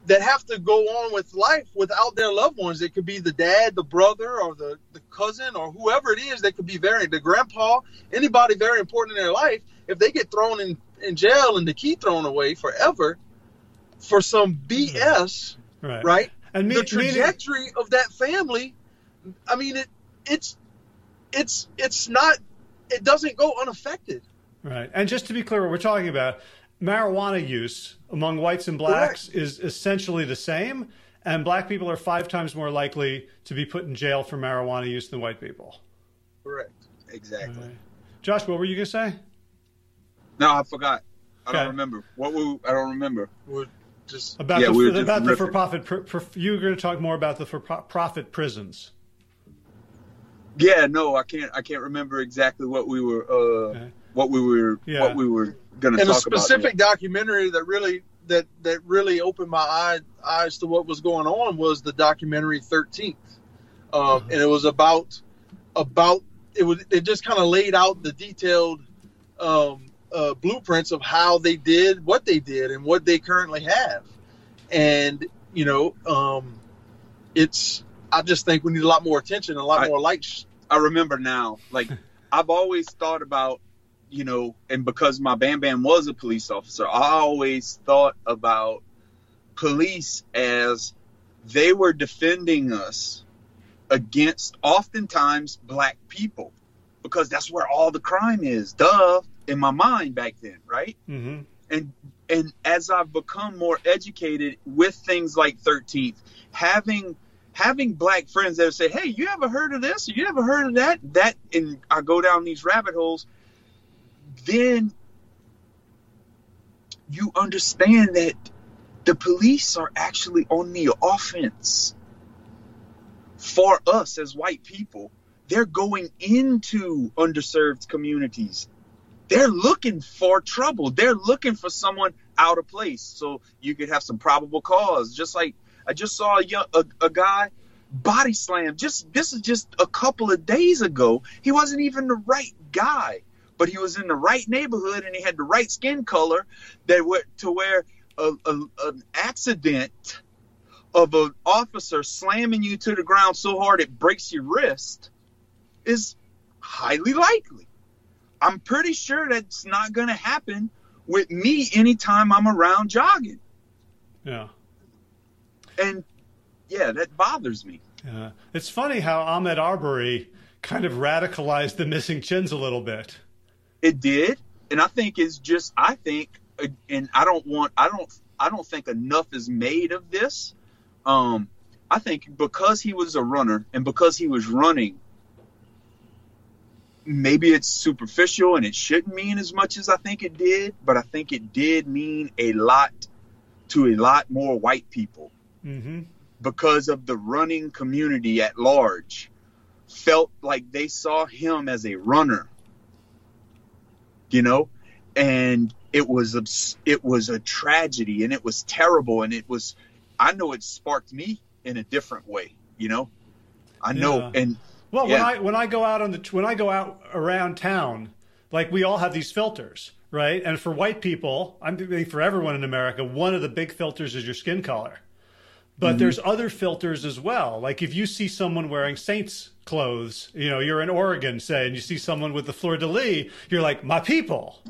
that have to go on with life without their loved ones. It could be the dad, the brother, or the, the cousin, or whoever it is. They could be very the grandpa, anybody very important in their life. If they get thrown in, in jail and the key thrown away forever for some BS, right? right and me, the trajectory meaning, of that family, I mean, it it's it's it's not it doesn't go unaffected. Right. And just to be clear, what we're talking about, marijuana use among whites and blacks Correct. is essentially the same, and black people are five times more likely to be put in jail for marijuana use than white people. Correct. Exactly. Right. Josh, what were you gonna say? No, I forgot. I okay. don't remember. What were, I don't remember. What, just about yeah, the, we about the for profit. you were going to talk more about the for profit prisons. Yeah, no, I can't. I can't remember exactly what we were. Uh, okay. What we were. Yeah. What we were going to talk about. And a specific documentary that really that that really opened my eye, eyes to what was going on was the documentary Thirteenth, um, mm-hmm. and it was about about it was it just kind of laid out the detailed um, uh, blueprints of how they did what they did and what they currently have. And you know, um, it's I just think we need a lot more attention, a lot I, more lights. I remember now, like I've always thought about, you know, and because my Bam Bam was a police officer, I always thought about police as they were defending us against oftentimes black people because that's where all the crime is. Duh, in my mind back then, right? Mm-hmm. And and as I've become more educated with things like 13th, having having black friends that say, "Hey, you ever heard of this? You ever heard of that?" That and I go down these rabbit holes. Then you understand that the police are actually on the offense for us as white people. They're going into underserved communities. They're looking for trouble. They're looking for someone out of place. So you could have some probable cause. Just like I just saw a, young, a, a guy body slam. Just this is just a couple of days ago. He wasn't even the right guy, but he was in the right neighborhood and he had the right skin color that were to where a, a, an accident of an officer slamming you to the ground so hard it breaks your wrist is highly likely. I'm pretty sure that's not going to happen with me anytime I'm around jogging. Yeah. And yeah, that bothers me. Yeah. It's funny how Ahmaud Arbery kind of radicalized the missing chins a little bit. It did, and I think it's just I think, uh, and I don't want I don't I don't think enough is made of this. Um, I think because he was a runner and because he was running, maybe it's superficial and it shouldn't mean as much as I think it did, but I think it did mean a lot to a lot more white people. Mm-hmm. because of the running community at large. Felt like they saw him as a runner. You know? And it was it was a tragedy and it was terrible and it was i know it sparked me in a different way you know? I know Yeah. and Well, Yeah. when I when I go out on the when I go out around town, like we all have these filters, right? And for white people, I'm thinking for everyone in America, one of the big filters is your skin color. But mm-hmm. there's other filters as well. Like if you see someone wearing Saints clothes, you know, you're in Oregon, say, and you see someone with the fleur de lis, you're like, my people,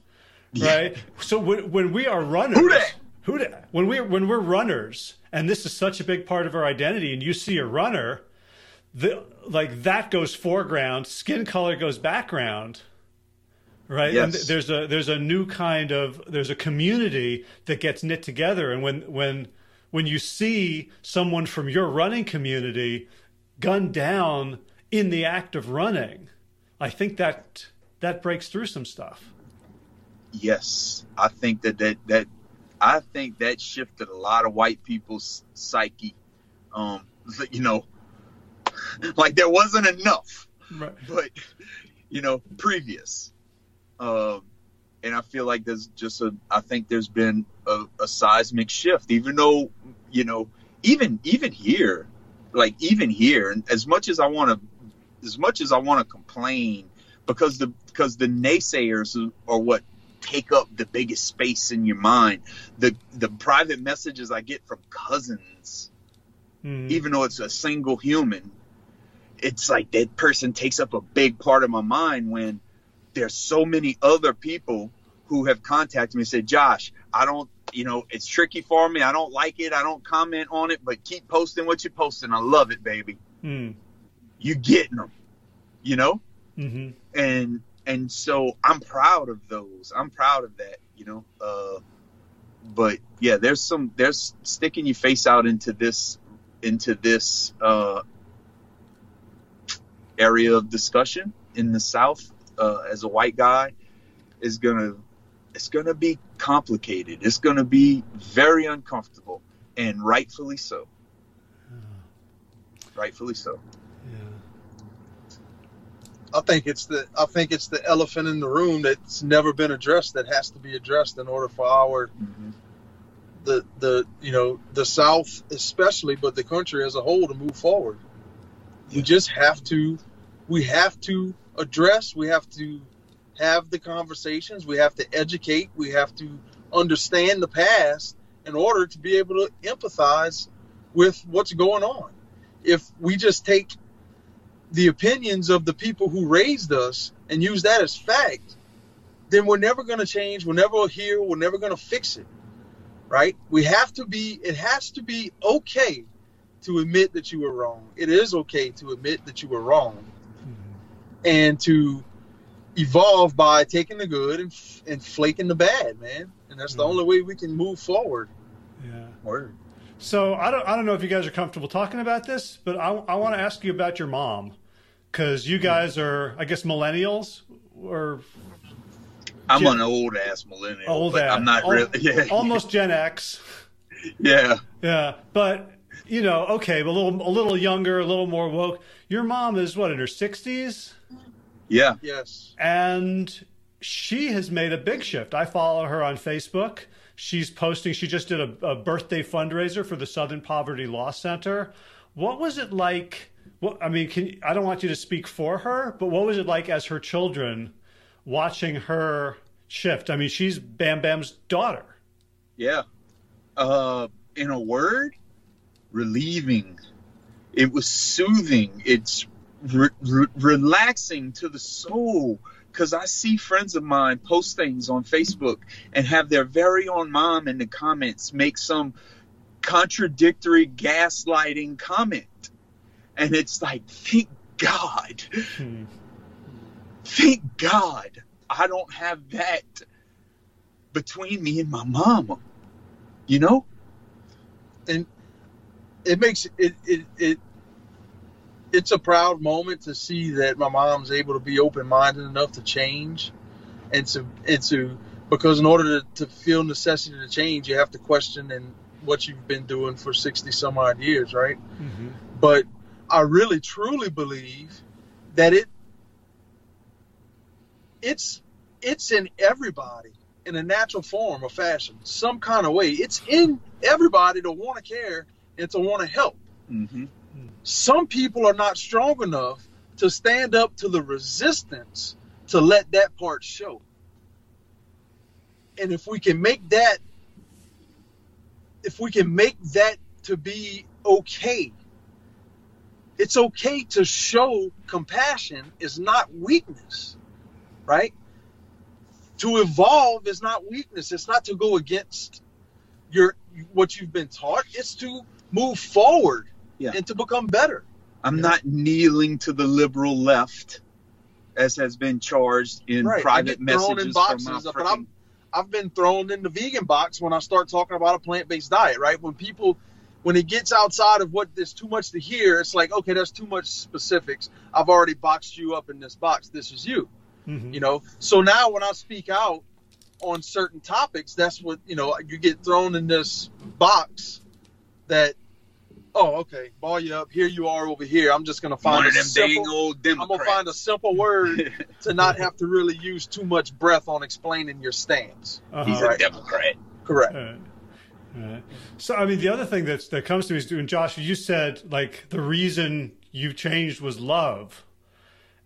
right? So when, when we are runners, Who dat? who when we when we're runners, and this is such a big part of our identity, and you see a runner, the like that goes foreground, skin color goes background, right? And there's a there's a new kind of there's a community that gets knit together, and when when when you see someone from your running community gunned down in the act of running, I think that that breaks through some stuff. yes i think that that that i think that shifted a lot of white people's psyche um you know like there wasn't enough Right. but you know previous um and i feel like there's just a i think there's been a, a seismic shift even though you know even even here like even here and as much as i want to as much as i want to complain because the because the naysayers are what take up the biggest space in your mind the the private messages i get from cousins Mhm. even though it's a single human, it's like that person takes up a big part of my mind when there's so many other people who have contacted me and said, Josh, I don't, you know, it's tricky for me. I don't like it. I don't comment on it, but keep posting what you're posting. I love it, baby. Mm. You getting them, you know? hmm and and so I'm proud of those. I'm proud of that, you know. Uh, but yeah, there's some there's sticking your face out into this into this uh, area of discussion in the South uh, as a white guy is gonna it's gonna be complicated. It's gonna be very uncomfortable, and rightfully so. Rightfully so. Yeah. I think it's the I think it's the elephant in the room that's never been addressed that has to be addressed in order for our the the you know the South especially, but the country as a whole to move forward. We just have to we have to address, we have to have the conversations, we have to educate, we have to understand the past in order to be able to empathize with what's going on. If we just take the opinions of the people who raised us and use that as fact, then we're never going to change. We're never here. We're never going to fix it. Right? We have to be, it has to be okay to admit that you were wrong. It is okay to admit that you were wrong, and to evolve by taking the good and, and flaking the bad, man. And that's the Mhm. only way we can move forward. Yeah. Word. So I don't I don't know if you guys are comfortable talking about this, but I I want to ask you about your mom because you guys are I guess millennials or I'm Gen- an old ass millennial, old ass. I'm not Al- really. Yeah, almost Gen X. yeah. Yeah, but you know, okay, a little a little younger, a little more woke. Your mom is what in her sixties, Yeah. Yes. and she has made a big shift. I follow her on Facebook. She's posting. She just did a, a birthday fundraiser for the Southern Poverty Law Center. What was it like? What I mean, can I don't want you to speak for her, but what was it like as her children watching her shift? I mean, she's Bam Bam's daughter. Yeah. Uh, in a word, relieving. It was soothing. It's re- re- relaxing to the soul. Because I see friends of mine post things on Facebook and have their very own mom in the comments make some contradictory gaslighting comment. And it's like, thank God. Hmm. Thank God I don't have that between me and my mama. You know? It makes it it it it's a proud moment to see that my mom's able to be open minded enough to change and to and to because in order to, to feel necessity to change you have to question and what you've been doing for 60 some odd years right Mhm. but i really truly believe that it it's it's in everybody in a natural form or fashion some kind of way it's in everybody to want to care and to want to help Mm-hmm. some people are not strong enough to stand up to the resistance to let that part show. And if we can make that, if we can make that to be okay, it's okay to show compassion is not weakness, right? To evolve is not weakness. It's not to go against your what you've been taught. It's to move forward Yeah. and to become better. I'm Yeah. not kneeling to the liberal left, as has been charged in Right, private and get thrown in boxes, from my but frickin- I'm- I've been thrown in the vegan box when I start talking about a plant-based diet, right? When people when it gets outside of what there's too much to hear, it's like, okay, there's too much specifics. I've already boxed you up in this box. This is you, Mhm. you know. So now when I speak out on certain topics, that's what, you know, you get thrown in this box that oh, okay, ball you up. Here you are over here. I'm just going to find one a of them simple, dang old I'm going to find a simple word to not have to really use too much breath on explaining your stance. Uh-huh. He's Right. a Democrat. Correct. Right. Right. So, I mean, the other thing that's that comes to me is, and Josh, you said like the reason you changed was love,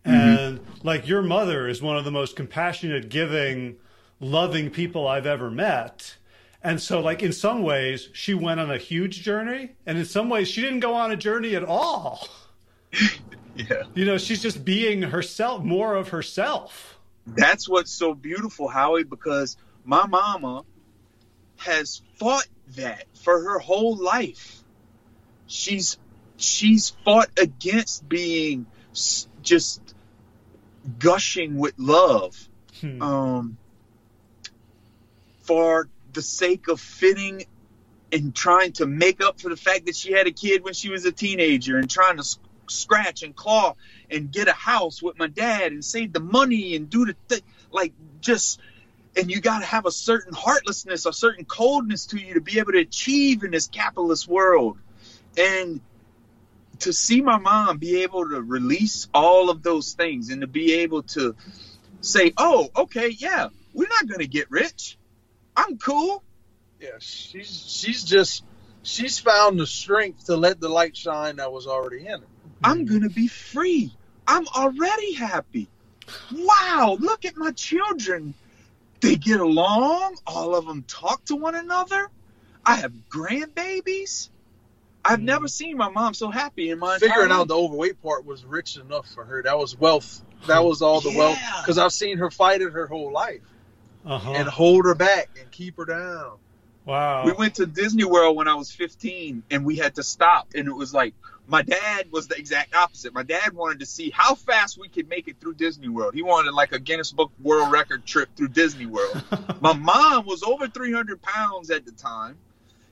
and like your mother is one of the most compassionate, giving, loving people I've ever met. And so, like in some ways, she went on a huge journey, and in some ways, she didn't go on a journey at all. Yeah. You know, she's just being herself, more of herself. That's what's so beautiful, Howie, because my mama has fought that for her whole life. She's she's fought against being just gushing with love Hmm. um, for the sake of fitting and trying to make up for the fact that she had a kid when she was a teenager and trying to s- scratch and claw and get a house with my dad and save the money and do the thing like just and you got to have a certain heartlessness a certain coldness to you to be able to achieve in this capitalist world. And to see my mom be able to release all of those things and to be able to say oh okay yeah we're not going to get rich i'm cool Yeah, she's she's just she's found the strength to let the light shine that was already in her. I'm going to be free. I'm already happy. Wow, look at my children. They get along. All of them talk to one another. I have grandbabies. I've Mhm. never seen my mom so happy in my Figuring entire out the overweight part was rich enough for her. That was wealth. That was all the wealth because I've seen her fight it her whole life Uh-huh. and hold her back and keep her down. Wow. We went to Disney World when I was 15 and we had to stop. And it was like, my dad was the exact opposite. My dad wanted to see how fast we could make it through Disney World. He wanted like a Guinness Book World Record trip through Disney World. my mom was over 300 pounds at the time,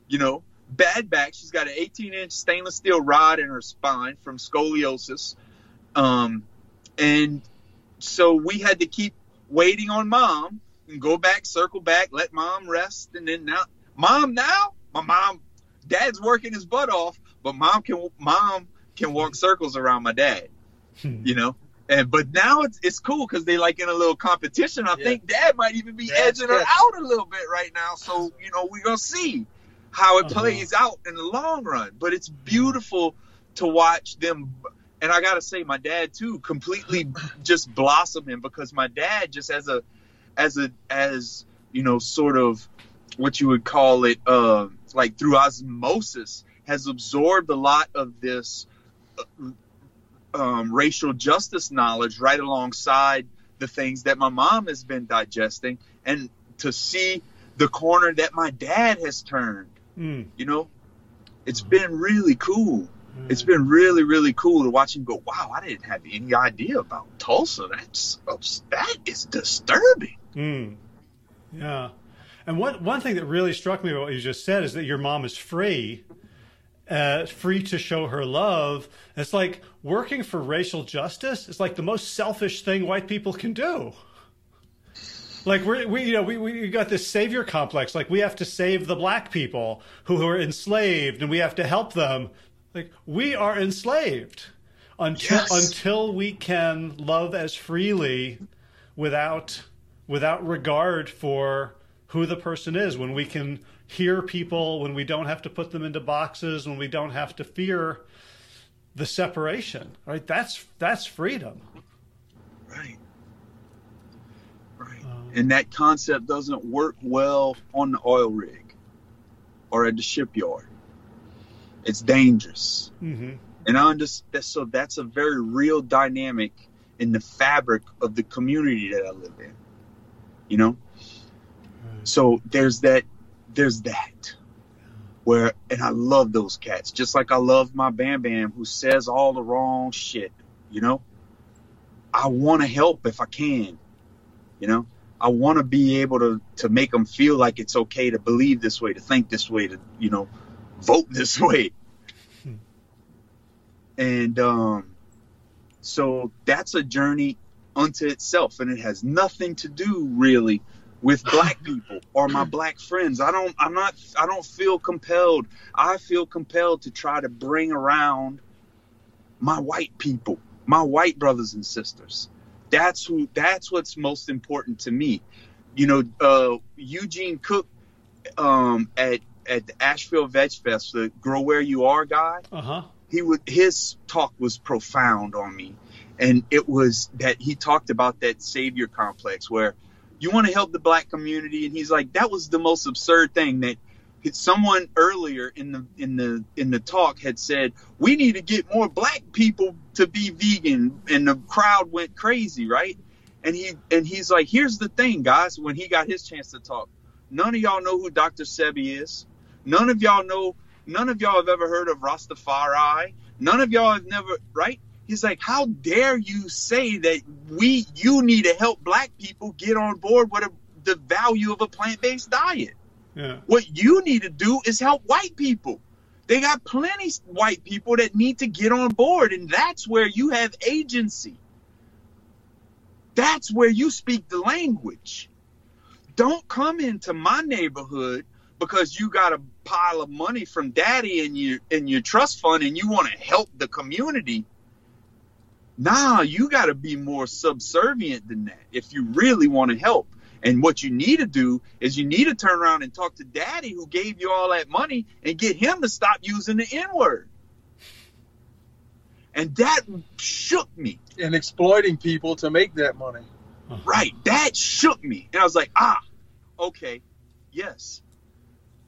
you know, bad back. She's got an 18 inch stainless steel rod in her spine from scoliosis. Um, and so we had to keep waiting on mom and go back, circle back, let mom rest. And then now, mom, now, my mom, dad's working his butt off but mom can mom can walk circles around my dad, Hmm. you know. And but now it's it's cool because they like in a little competition. I Yeah. think dad might even be Dad's edging her out a little bit right now. So you know we're gonna see how it Uh-huh. plays out in the long run. But it's beautiful to watch them. And I gotta say, my dad too completely just blossoming because my dad just as a as a as you know sort of what you would call it uh, like through osmosis has absorbed a lot of this uh, um, racial justice knowledge right alongside the things that my mom has been digesting and to see the corner that my dad has turned. Mm. you know it's been really cool. It's been really really cool to watch him go wow i didn't have any idea about tulsa. That's that is disturbing Mm. Yeah. And one one thing that really struck me about what you just said is that your mom is free, uh, free to show her love. It's like working for racial justice is like the most selfish thing white people can do. Like we're, we, you know, we, we got this savior complex. Like we have to save the black people who, who are enslaved, and we have to help them. Like we are enslaved until Yes. until we can love as freely without without regard for who the person is when we can hear people when we don't have to put them into boxes when we don't have to fear the separation right that's that's freedom Right. Right. and that concept doesn't work well on the oil rig or at the shipyard. It's dangerous. hmm And I understand. So that's a very real dynamic in the fabric of the community that I live in. You know? So there's that, there's that. Where, and I love those cats, just like I love my Bam Bam who says all the wrong shit, you know? I want to help if I can, you know? I want to be able to, to make them feel like it's okay to believe this way, to think this way, to, you know, vote this way. And um, so that's a journey unto itself, and it has nothing to do really with black people or my black friends. I don't. I'm not. I don't feel compelled. I feel compelled to try to bring around my white people, my white brothers and sisters. That's who. That's what's most important to me. You know, uh, Eugene Cooke um, at at the Asheville Veg Fest, the Grow Where You Are guy uh-huh he would his talk was profound on me and it was that he talked about that savior complex where you want to help the black community and he's like that was the most absurd thing that someone earlier in the in the in the talk had said we need to get more black people to be vegan and the crowd went crazy right and he and he's like here's the thing guys when he got his chance to talk none of y'all know who dr sebi is none of y'all know None of y'all have ever heard of Rastafari. None of y'all have never, right? He's like, how dare you say that we, you need to help black people get on board with a, the value of a plant-based diet. yeah What you need to do is help white people. They got plenty white people that need to get on board, and that's where you have agency. That's where you speak the language. Don't come into my neighborhood because you got a pile of money from daddy in your in your trust fund and you want to help the community. Nah, you got to be more subservient than that if you really want to help. And what you need to do is you need to turn around and talk to daddy who gave you all that money and get him to stop using the N word. And that shook me. and exploiting people to make that money. Right. That shook me. And I was like, ah, okay, yes.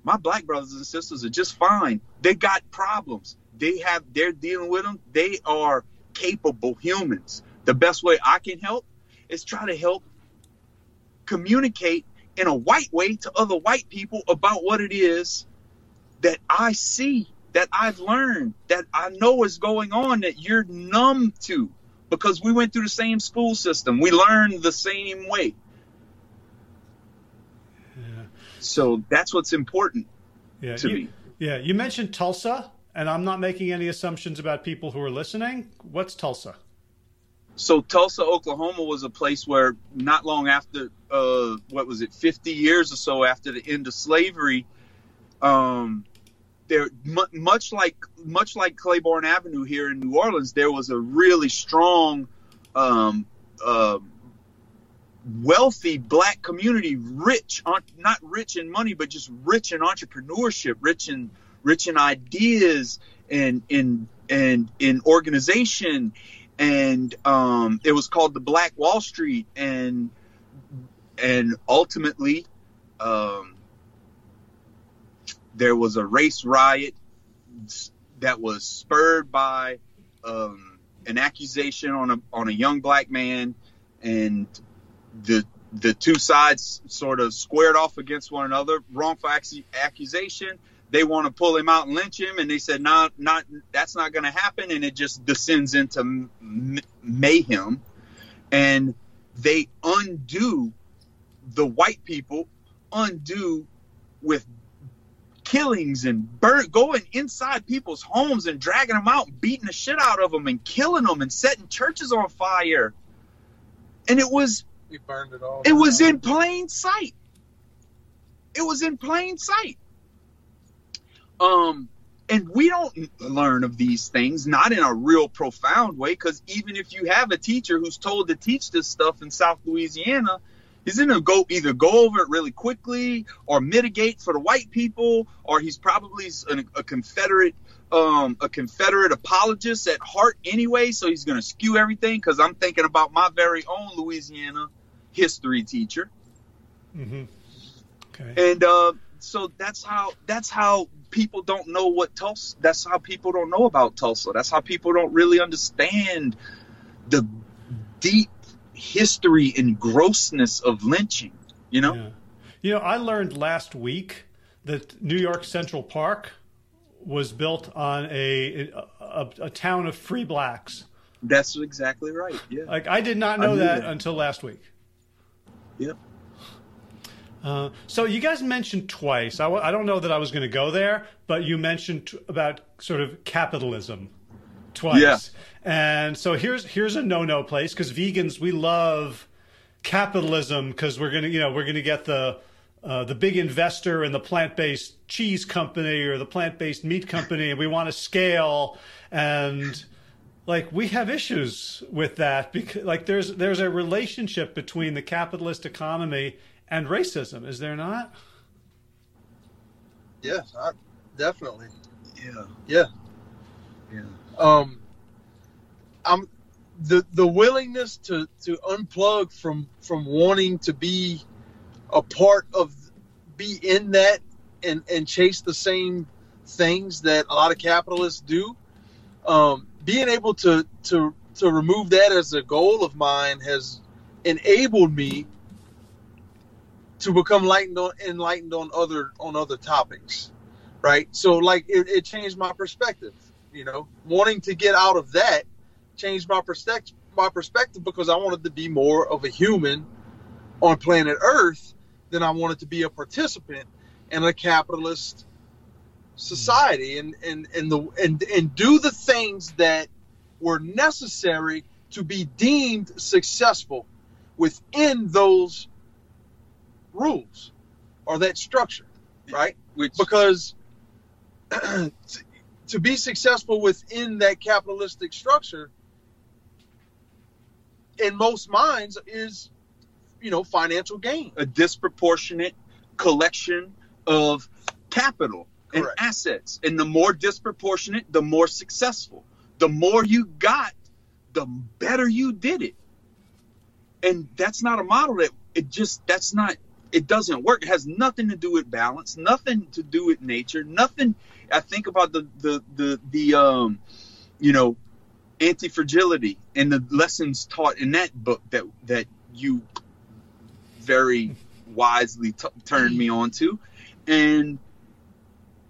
My black brothers and sisters are just fine. They got problems. They have, they're dealing with them. They are capable humans. The best way I can help is try to help communicate in a white way to other white people about what it is that I see, that I've learned, that I know is going on that you're numb to because we went through the same school system. We learned the same way. Yeah. So that's what's important Yeah. to You, me. yeah. You mentioned Tulsa, and I'm not making any assumptions about people who are listening. What's Tulsa? So Tulsa, Oklahoma was a place where not long after, uh, what was it, 50 years or so after the end of slavery, um, there mu- much like much like Claiborne Avenue here in New Orleans, there was a really strong, um, uh, wealthy black community, rich, not rich in money, but just rich in entrepreneurship, rich in rich in ideas and in and in organization. And um, it was called the Black Wall Street, and and ultimately, um, there was a race riot that was spurred by um, an accusation on a on a young black man, and the the two sides sort of squared off against one another, wrongful ac- accusation they want to pull him out and lynch him and they said not not that's not going to happen and it just descends into mayhem. And they undo the white people undo with killings and burn going inside people's homes and dragging them out and beating the shit out of them and killing them and setting churches on fire. And it was it all. it was in plain sight. It was in plain sight um, and we don't learn of these things, not in a real profound way, because even if you have a teacher who's told to teach this stuff in South Louisiana, he's gonna go either go over it really quickly or mitigate for the white people, or he's probably a, a Confederate, um, a Confederate apologist at heart anyway, so he's gonna skew everything. Because I'm thinking about my very own Louisiana history teacher, Mm-hmm. Okay. and uh, so that's how that's how people don't know what Tulsa. That's how people don't know about Tulsa. That's how people don't really understand the deep history and grossness of lynching. You know, Yeah. You know, I learned last week that New York Central Park was built on a a, a town of free blacks. that's exactly right. Yeah. Like I did not know that, that. until last week. Yep. Uh, so you guys mentioned twice. I, w- I don't know that I was going to go there, but you mentioned t- about sort of capitalism twice. Yeah. And so here's here's a no-no place because vegans we love capitalism because we're gonna you know we're gonna get the uh, the big investor in the plant-based cheese company or the plant-based meat company, and we want to scale and like we have issues with that because like there's there's a relationship between the capitalist economy and racism, is there not? Yes, I, definitely. Yeah. Yeah. Yeah. Um, I'm the the willingness to to unplug from from wanting to be a part of be in that and and chase the same things that a lot of capitalists do. Um, being able to to to remove that as a goal of mine has enabled me to become enlightened on enlightened on other on other topics right? So like it, it changed my perspective you know? Wanting to get out of that changed my perspective my perspective because i wanted to be more of a human on planet earth than i wanted to be a participant in a capitalist society and and and the and and do the things that were necessary to be deemed successful within those rules or that structure right Which because to, be successful within that capitalistic structure in most minds is you know financial gain a disproportionate collection of capital and Correct. assets. And the more disproportionate, the more successful. The more you got, the better you did it. And that's not a model that it just that's not it doesn't work. It has nothing to do with balance, nothing to do with nature, nothing I think about the the the the um you know anti-fragility and the lessons taught in that book that that you very wisely t- turned me on to, and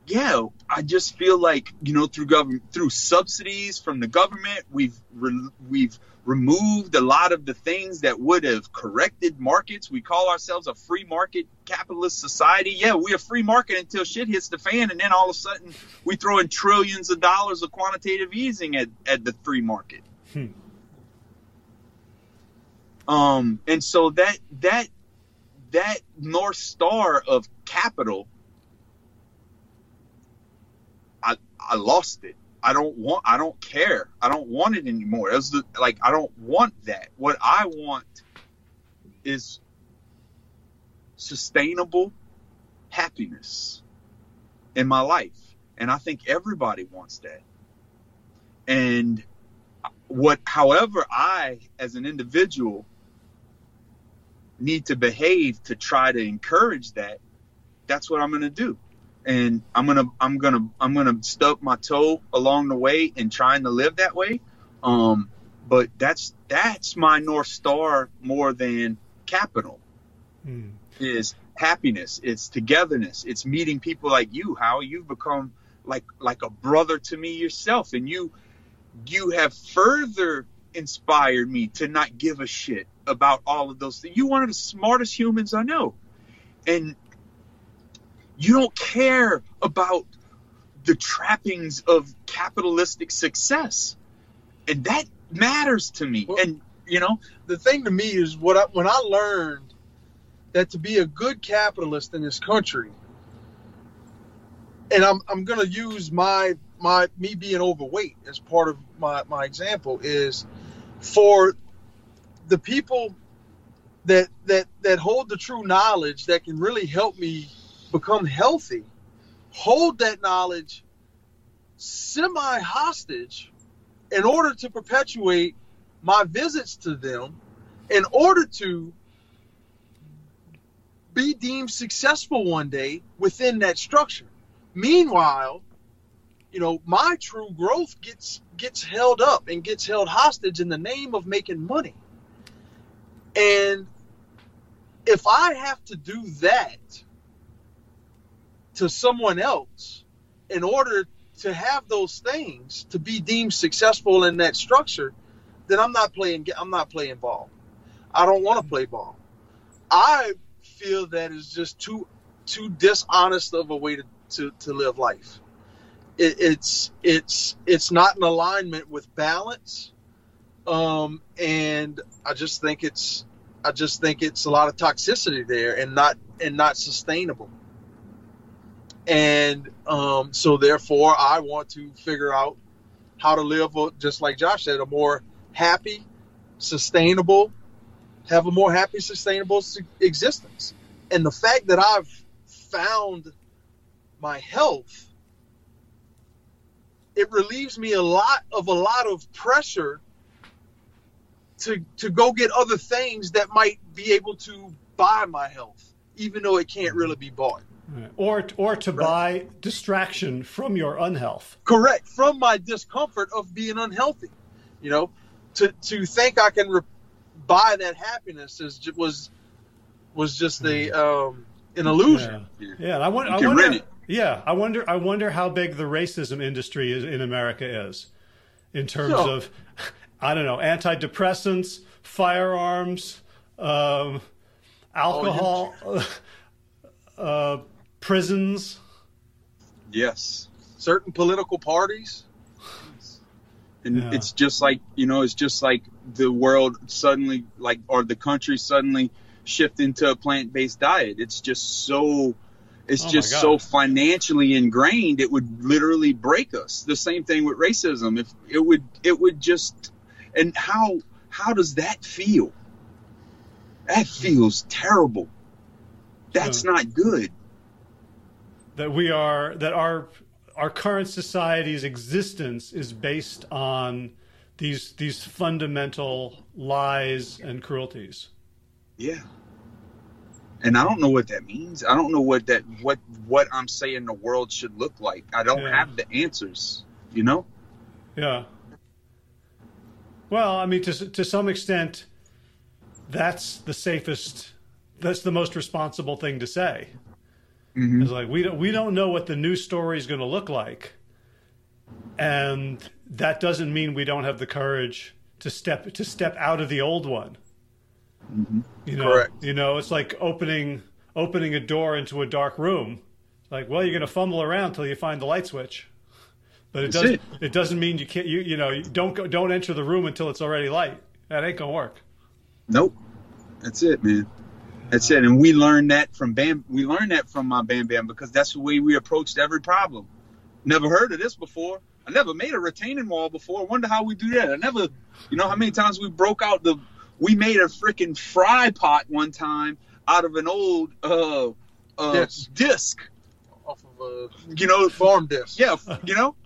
yeah, I just feel like you know through government through subsidies from the government, we've re- we've removed a lot of the things that would have corrected markets. We call ourselves a free market capitalist society. Yeah, we're a free market until shit hits the fan, and then all of a sudden we throw in trillions of dollars of quantitative easing at, at the free market. Hmm. Um, and so that that that north star of capital, I I lost it. I don't want. I don't care. I don't want it anymore. As the, like I don't want that. What I want is sustainable happiness in my life, and I think everybody wants that. And what, however, I as an individual need to behave to try to encourage that, that's what I'm going to do and I'm gonna I'm gonna I'm gonna stub my toe along the way and trying to live that way. Um, but that's that's my north star more than capital. Mm. Is happiness. It's togetherness. It's meeting people like you. How you've become like like a brother to me yourself, and you you have further inspired me to not give a shit about all of those things. You're one of the smartest humans I know, and you don't care about the trappings of capitalistic success. And that matters to me. Well, and you know, the thing to me is what I, when I learned that to be a good capitalist in this country, and I'm I'm going to use my my me being overweight as part of my my example is for the people that that that hold the true knowledge that can really help me become healthy, hold that knowledge semi hostage in order to perpetuate my visits to them, in order to be deemed successful one day within that structure. Meanwhile, you know, my true growth gets gets held up and gets held hostage in the name of making money. And if I have to do that to someone else in order to have those things to be deemed successful in that structure, then I'm not playing. I'm not playing ball. I don't want to play ball. I feel that is just too too dishonest of a way to, to, to live life. It, it's it's it's not in alignment with balance, um, and I just think it's I just think it's a lot of toxicity there and not and not sustainable and um, so therefore I want to figure out how to live, just like Josh said, a more happy, sustainable, have a more happy, sustainable existence. And the fact that I've found my health, it relieves me a lot of a lot of pressure to to go get other things that might be able to buy my health, even though it can't really be bought. Right. Or or to right. buy distraction from your unhealth. Correct, from my discomfort of being unhealthy. You know, to to think I can re- buy that happiness is was was just a um, an illusion. Yeah, yeah I, want, I wonder. Yeah, I wonder. I wonder how big the racism industry is in America is, in terms so, of, I don't know, antidepressants, firearms, um, alcohol. Oh, uh, prisons. Yes. Certain political parties. And yeah. it's just like, you know, it's just like the world suddenly, like, or the country suddenly shift into a plant based diet. It's just so. It's oh just so financially ingrained it would literally break us. The same thing with racism. If it would it would just and how how does that feel? That hmm. feels terrible. That's not good that we are that our our current society's existence is based on these these fundamental lies and cruelties. Yeah. And I don't know what that means. I don't know what that what what I'm saying the world should look like. I don't yeah. have the answers, you know? Yeah. Well, I mean to to some extent that's the safest that's the most responsible thing to say. Mhm. It's like we don't we don't know what the new story is going to look like, and that doesn't mean we don't have the courage to step to step out of the old one. You know, Correct. you know, it's like opening opening a door into a dark room. Like, well, you're going to fumble around till you find the light switch, but it That's doesn't. it. It. doesn't mean you can't. You you know, you don't go, don't enter the room until it's already light. That ain't gonna work. Nope. That's it, man. That's it. And we learned that from Bam. We learned that from my Bam Bam because that's the way we approached every problem. Never heard of this before. I never made a retaining wall before. I wonder how we do that. I never, you know, how many times we broke out the. We made a freaking fry pot one time out of an old uh, uh, Disc. disc. off of a You know, farm disc. yeah, you know.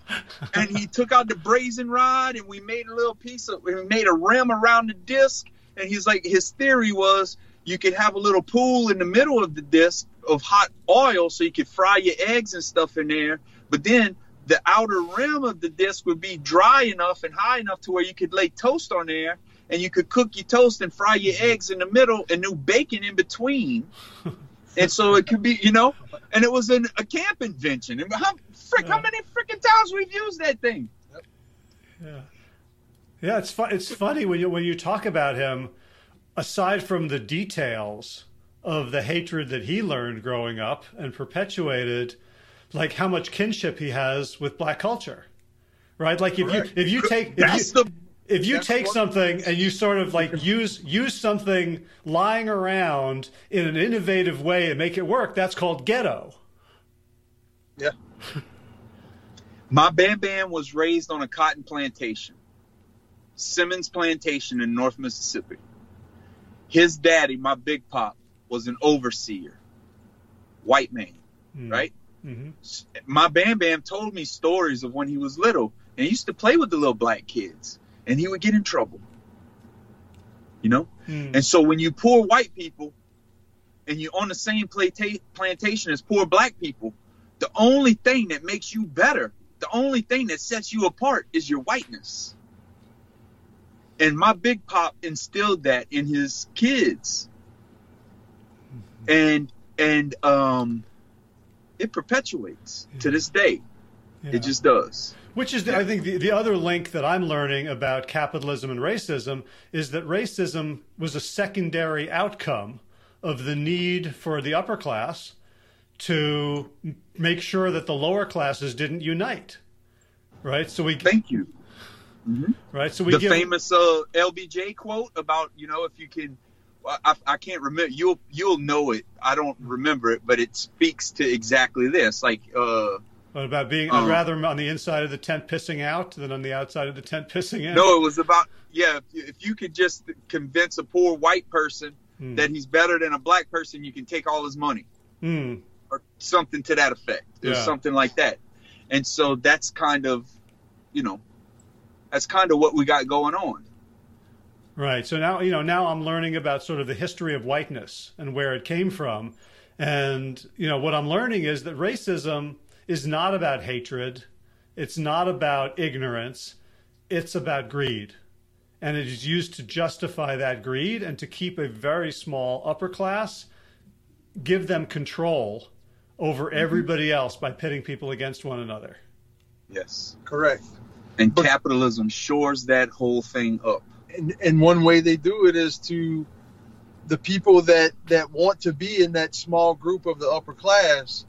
And he took out the brazing rod, and we made a little piece of, we made a rim around the disc. And he's like, his theory was you could have a little pool in the middle of the disc of hot oil, so you could fry your eggs and stuff in there. But then the outer rim of the disc would be dry enough and high enough to where you could lay toast on there, and you could cook your toast and fry your mm-hmm. eggs in the middle, and do bacon in between. And so it could be, you know, and it was an, a camp invention. And how, frick, how many freaking times we've used that thing? Yeah, yeah. It's fun. It's funny when you when you talk about him. Aside from the details of the hatred that he learned growing up and perpetuated, like how much kinship he has with black culture, right? Like if Correct. you if you take if That's you, the if you take something and you sort of like use use something lying around in an innovative way and make it work, that's called ghetto. Yeah. My Bam Bam was raised on a cotton plantation, Simmons Plantation in North Mississippi. His daddy, my big pop, was an overseer, white man, Mm. right? hmm My Bam Bam told me stories of when he was little, and he used to play with the little black kids, and he would get in trouble. You know? Mm. And so when you poor white people and you're on the same plata- plantation as poor black people, the only thing that makes you better, the only thing that sets you apart is your whiteness. And my big pop instilled that in his kids. And and um it perpetuates to this day. Yeah. It just does. Which is, the, I think, the, the other link that I'm learning about capitalism and racism is that racism was a secondary outcome of the need for the upper class to make sure that the lower classes didn't unite. Right? So we Thank you. Right. So we the give famous uh, LBJ quote about you know if you can I, I- can't remember you'll you'll know it I don't remember it but it speaks to exactly this like uh about being Um, rather on the inside of the tent pissing out than on the outside of the tent pissing in. no it was about yeah if you, if you could just convince a poor white person Hmm. that he's better than a black person you can take all his money Mm. or something to that effect was Yeah. something like that and so that's kind of you know that's kind of what we got going on Right. So now, you know, now I'm learning about sort of the history of whiteness and where it came from. And, you know, what I'm learning is that racism is not about hatred. It's not about ignorance. It's about greed. And it is used to justify that greed and to keep a very small upper class, give them control over mm-hmm. everybody else by pitting people against one another. yes Correct. And But- capitalism shores that whole thing up. And, and one way they do it is to the people that that want to be in that small group of the upper class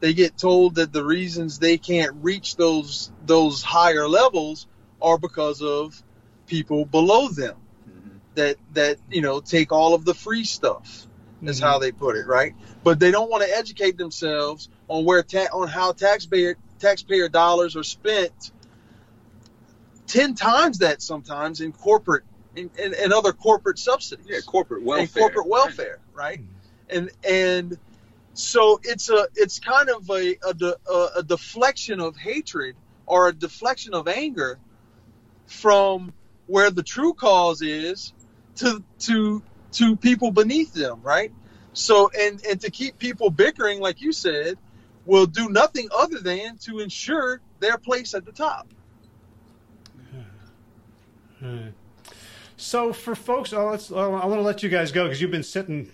they get told that the reasons they can't reach those those higher levels are because of people below them mm-hmm. that that you know take all of the free stuff is how mm-hmm. they put it right? But they don't want to educate themselves on where ta- on how taxpayer taxpayer dollars are spent 10 times that sometimes in corporate in, in, in other corporate subsidies. Yeah, corporate welfare. and corporate welfare right? Hmm. And and so it's a it's kind of a a, de, a a deflection of hatred or a deflection of anger from where the true cause is to to to people beneath them right? So and and to keep people bickering like you said will do nothing other than to ensure their place at the top So for folks, oh, let's, oh, I want to let you guys go because you've been sitting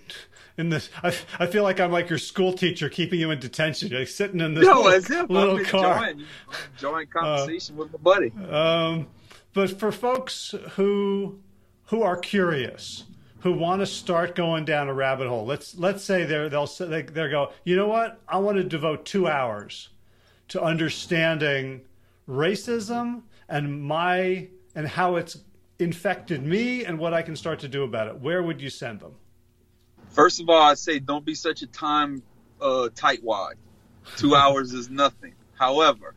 in this. I, I feel like I'm like your school teacher keeping you in detention. You're like sitting in this No, little, little I'm car. enjoying, enjoying conversation with my buddy. Um, but for folks who who are curious, who want to start going down a rabbit hole, let's let's say they're they'll they they go, you know what? I want to devote two hours to understanding racism and my and how it's infected me and what I can start to do about it. Where would you send them? First of all, I say don't be such a time uh, tightwad. Two hours is nothing. However,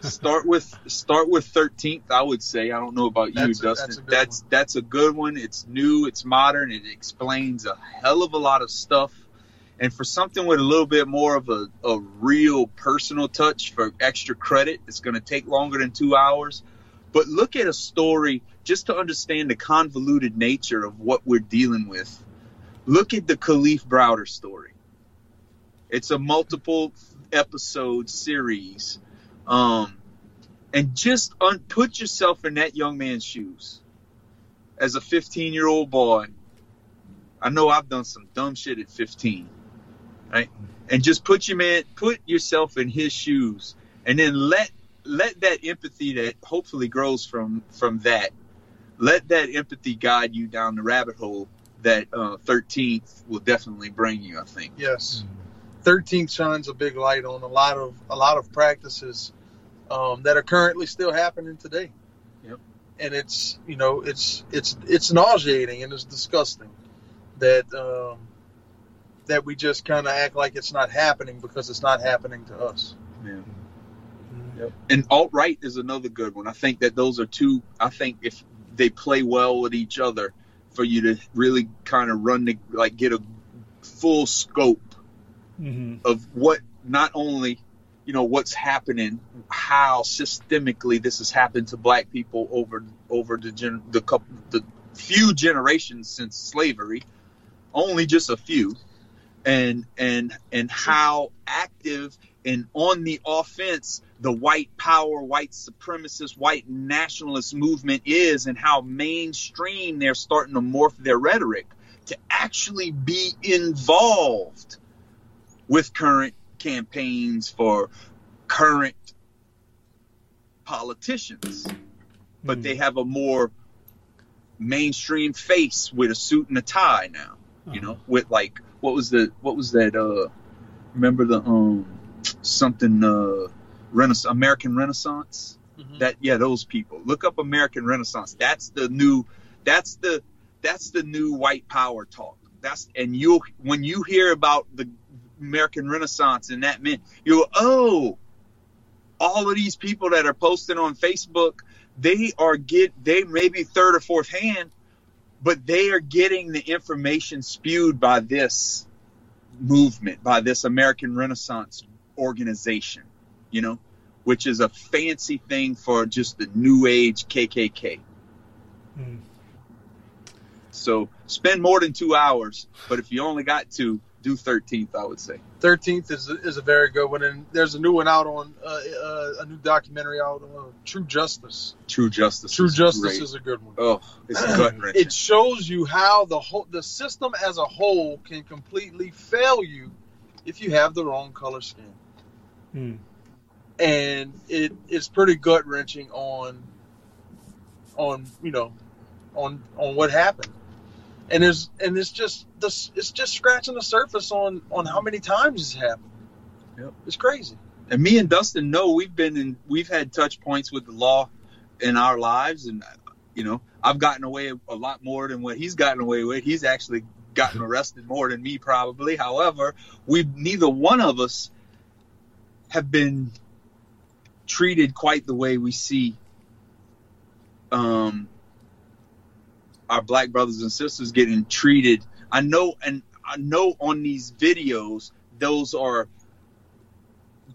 start with start with thirteenth. I would say. I don't know about you, That's a- Dustin. that's a that's that's a good one. It's new. It's modern. It explains a hell of a lot of stuff. And for something with a little bit more of a, a real personal touch for extra credit, it's going to take longer than two hours. But look at a story just to understand the convoluted nature of what we're dealing with. Look at the Kalief Browder story. It's a multiple episode series. Um, and just un- put yourself in that young man's shoes. As a 15 year old boy, I know I've done some dumb shit at 15, right? And just put your man, put yourself in his shoes, and then let let that empathy that hopefully grows from from that, let that empathy guide you down the rabbit hole that uh, 13th will definitely bring you. I think. Yes. Thirteenth shines a big light on a lot of a lot of practices um, that are currently still happening today. Yep. And it's you know it's it's it's nauseating and it's disgusting that um, that we just kind of act like it's not happening because it's not happening to us. Yeah. Yep. And alt right is another good one. I think that those are two. I think if they play well with each other, for you to really kind of run the like get a full scope hmm of what not only you know what's happening, how systemically this has happened to Black people over over the gen, the couple the few generations since slavery, only just a few, and and and how active and on the offense the white power, white supremacist, white nationalist movement is, and how mainstream they're starting to morph their rhetoric to actually be involved with current campaigns for current politicians, but they have a more mainstream face with a suit and a tie now. You know, with like what was the what was that? Uh, remember the um something uh Renaissance American Renaissance? That yeah, those people. Look up American Renaissance. That's the new. That's the that's the new white power talk. That's and you when you hear about the American Renaissance and that meant you oh, all of these people that are posting on Facebook, they are get they may be third or fourth hand, but they are getting the information spewed by this movement, by this American Renaissance organization, you know, which is a fancy thing for just the new age KKK. Mm. So spend more than two hours, but if you only got two, do 13th, I would say. Thirteenth is a, is a very good one, and there's a new one out on uh, uh, a new documentary out on uh, True Justice. True Justice. True is Justice great. is a good one. Oh, it's gut wrenching. it shows you how the whole the system as a whole can completely fail you if you have the wrong color skin Mm. and it it's pretty gut wrenching on on you know on on what happened and there's and it's just this it's just scratching the surface on on how many times it's happened Yep. it's crazy and me and Dustin know we've been in, we've had touch points with the law in our lives, and you know, I've gotten away a lot more than what he's gotten away with. He's actually gotten arrested more than me, probably. However, we neither one of us have been treated quite the way we see um, our black brothers and sisters getting treated. I know, and I know on these videos, those are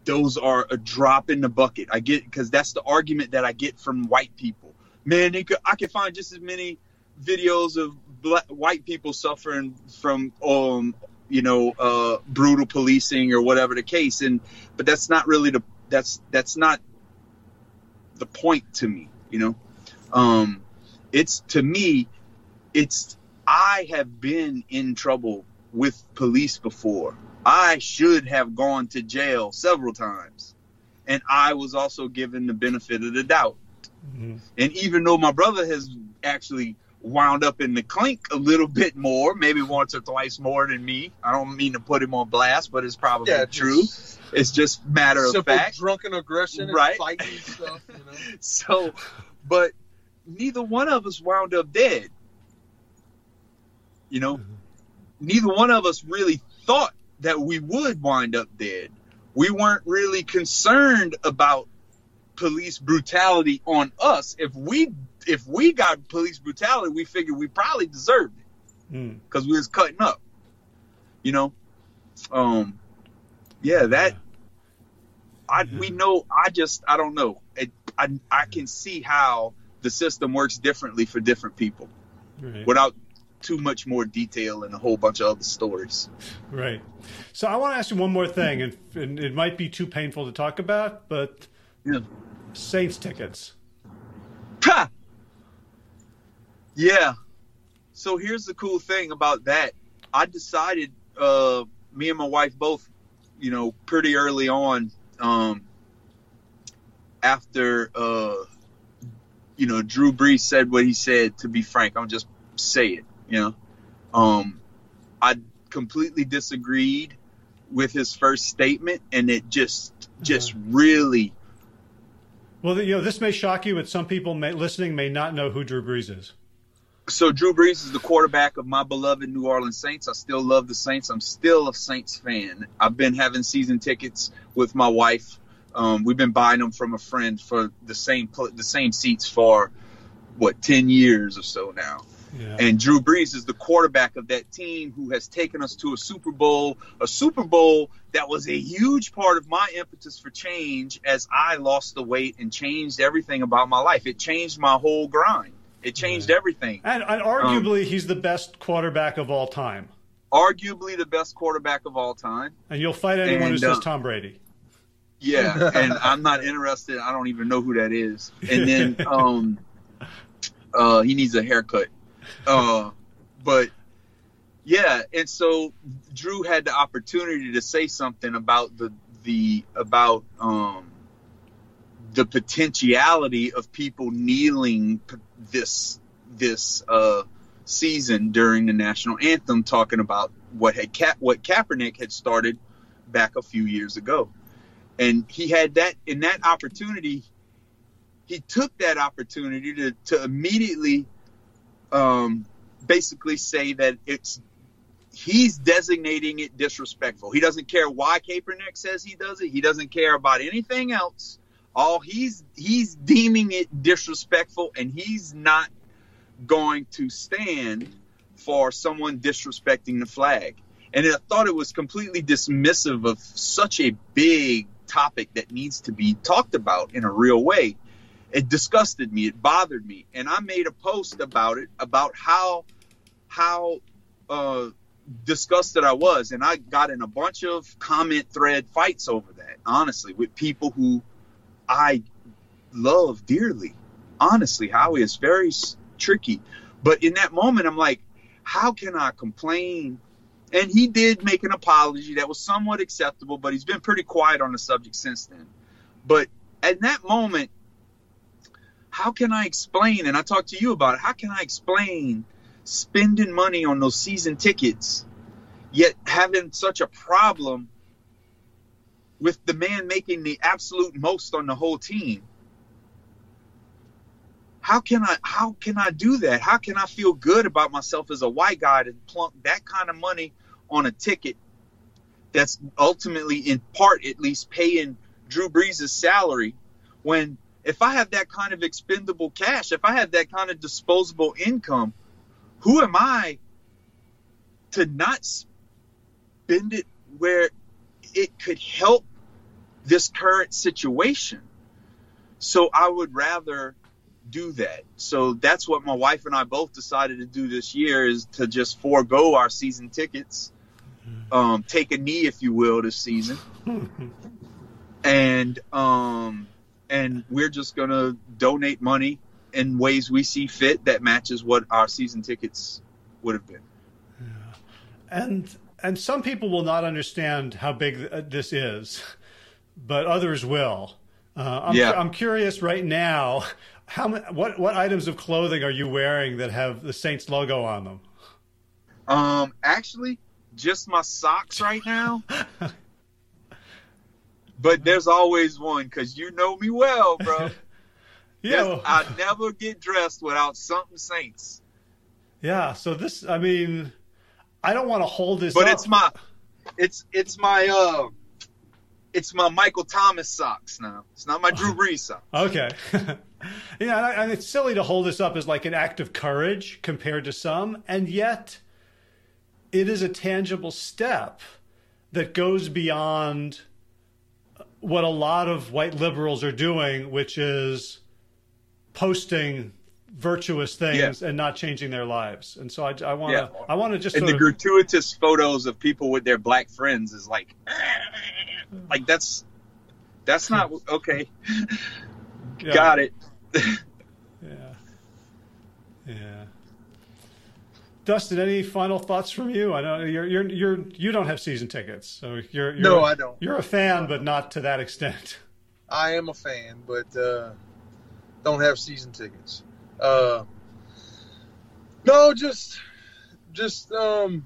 those are a drop in the bucket. I get because that's the argument that I get from white people. Man, could, I can find just as many videos of black, white people suffering from, um, you know, uh, brutal policing or whatever the case. And but that's not really the that's that's not the point to me. You know, um, it's to me, it's I have been in trouble with police before. I should have gone to jail several times. And I was also given the benefit of the doubt. Mm-hmm. And even though my brother has actually wound up in the clink a little bit more, maybe once or twice more than me. I don't mean to put him on blast, but it's probably yeah, true. It's just matter of fact. Drunken aggression, right? fighting stuff. You know? so, but neither one of us wound up dead. You know, mm-hmm. neither one of us really thought that we would wind up dead. We weren't really concerned about police brutality on us. If we if we got police brutality, we figured we probably deserved it because mm. we was cutting up. You know, um, yeah, that I yeah. we know. I just I don't know. It, I I can see how the system works differently for different people right. without too much more detail and a whole bunch of other stories. Right. So I want to ask you one more thing, and, and it might be too painful to talk about, but yeah. Saints tickets. Ha! Yeah. So here's the cool thing about that. I decided, uh, me and my wife both, you know, pretty early on, um, after, uh, you know, Drew Brees said what he said, to be frank, I'm just say it, you know, um, I completely disagreed with his first statement and it just, just uh-huh. really well, you know, this may shock you, but some people may, listening may not know who Drew Brees is. So Drew Brees is the quarterback of my beloved New Orleans Saints. I still love the Saints. I'm still a Saints fan. I've been having season tickets with my wife. Um, we've been buying them from a friend for the same the same seats for what ten years or so now. Yeah. And Drew Brees is the quarterback of that team who has taken us to a Super Bowl, a Super Bowl that was a huge part of my impetus for change as I lost the weight and changed everything about my life. It changed my whole grind. It changed right. everything. And, and arguably, um, he's the best quarterback of all time. Arguably the best quarterback of all time. And you'll fight anyone and, who says uh, Tom Brady. Yeah, and I'm not interested. I don't even know who that is. And then um, uh, he needs a haircut. Uh, but yeah, and so Drew had the opportunity to say something about the the about um, the potentiality of people kneeling this this uh, season during the national anthem, talking about what had Ka- what Kaepernick had started back a few years ago, and he had that in that opportunity. He took that opportunity to to immediately um, basically say that it's he's designating it disrespectful. He doesn't care why Kaepernick says he does it. He doesn't care about anything else. All he's he's deeming it disrespectful, and he's not going to stand for someone disrespecting the flag. And I thought it was completely dismissive of such a big topic that needs to be talked about in a real way. It disgusted me. It bothered me. And i made a post about it about how how uh, disgusted i was. And i got in a bunch of comment thread fights over that honestly with people who i love dearly honestly howie is very tricky but in that moment i'm like how can i complain and he did make an apology that was somewhat acceptable but he's been pretty quiet on the subject since then but at that moment how can I explain? And I talked to you about it. How can I explain spending money on those season tickets, yet having such a problem with the man making the absolute most on the whole team? How can I how can I do that? How can I feel good about myself as a white guy to plunk that kind of money on a ticket that's ultimately in part at least paying Drew Brees' salary when if I have that kind of expendable cash, if I have that kind of disposable income, who am I to not spend it where it could help this current situation? So I would rather do that. So that's what my wife and I both decided to do this year is to just forego our season tickets, um, take a knee, if you will, this season, and um, and we're just going to donate money in ways we see fit that matches what our season tickets would have been. Yeah. And and some people will not understand how big uh, this is, but others will. Uh, I'm, Yeah. I'm curious right now. How what what items of clothing are you wearing that have the Saints logo on them? Um, actually, just my socks right now. but there's always one because you know me well, bro. Yeah, well- I never get dressed without something Saints. yeah. So this, I mean, I don't want to hold this, But up. it's my, it's it's my uh, it's my Michael Thomas socks now. It's not my Drew Brees socks. Okay. yeah, and, I, and it's silly to hold this up as like an act of courage compared to some, and yet it is a tangible step that goes beyond what a lot of white liberals are doing, which is posting virtuous things and not changing their lives. And so I, I want to, Yeah. I want to just And the of, gratuitous photos of people with their black friends is like, like that's that's not okay. yeah, Got it. Yeah. Yeah. Dustin, any final thoughts from you? I know you're you're you're you don't have season tickets, so you're, you're No, I don't. You're a fan, but not to that extent. I am a fan, but uh, don't have season tickets. Uh, no, just just um,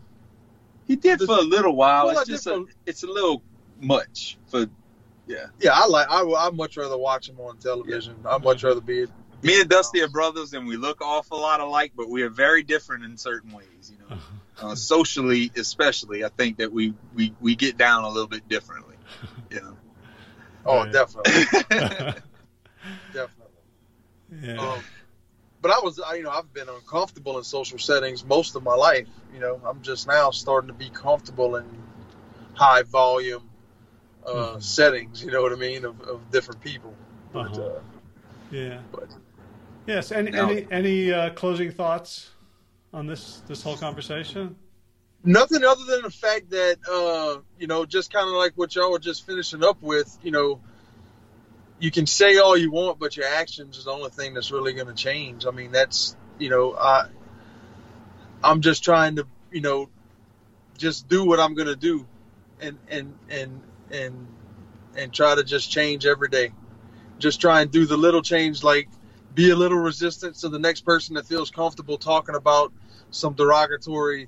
He did for a little while. Well, it's just for- a, it's a little much for yeah. yeah, I like. I I much rather watch him on television. I'd much rather be. Me and Dusty are brothers, and we look awful lot alike, but we are very different in certain ways. You know, uh, socially, especially, I think that we, we we get down a little bit differently. You know. Oh, Right. definitely, definitely. yeah. Um, but I was, I, you know, I've been uncomfortable in social settings most of my life. You know, I'm just now starting to be comfortable in high volume uh, Mhm. settings. You know what I mean of, of different people. But, Uh-huh. uh, yeah. but Yes. Any Now- any any uh, closing thoughts on this this whole conversation? nothing other than the fact that uh, you know, just kind of like what y'all were just finishing up with. You know, you can say all you want, but your actions is the only thing that's really going to change. I mean, that's you know, I I'm just trying to you know, just do what I'm going to do, and and and and and try to just change every day. Just try and do the little change, like be a little resistant to the next person that feels comfortable talking about some derogatory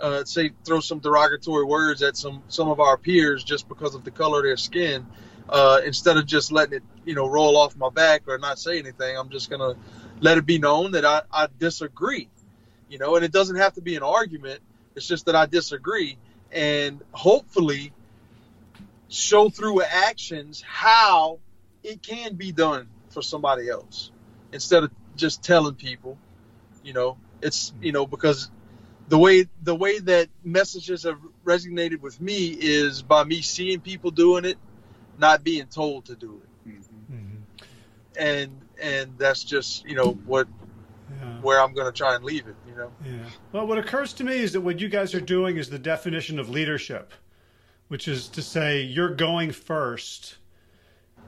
uh, say throw some derogatory words at some some of our peers just because of the color of their skin. Uh, instead of just letting it, you know, roll off my back or not say anything, I'm just gonna let it be known that I, I disagree. You know, and it doesn't have to be an argument. It's just that I disagree, and hopefully show through actions how it can be done for somebody else instead of just telling people. You know, it's you know because the way the way that messages have resonated with me is by me seeing people doing it, not being told to do it, Mhm. and and that's just you know what Yeah. where I'm going to try and leave it. You know, Yeah. Well, what occurs to me is that what you guys are doing is the definition of leadership, which is to say you're going first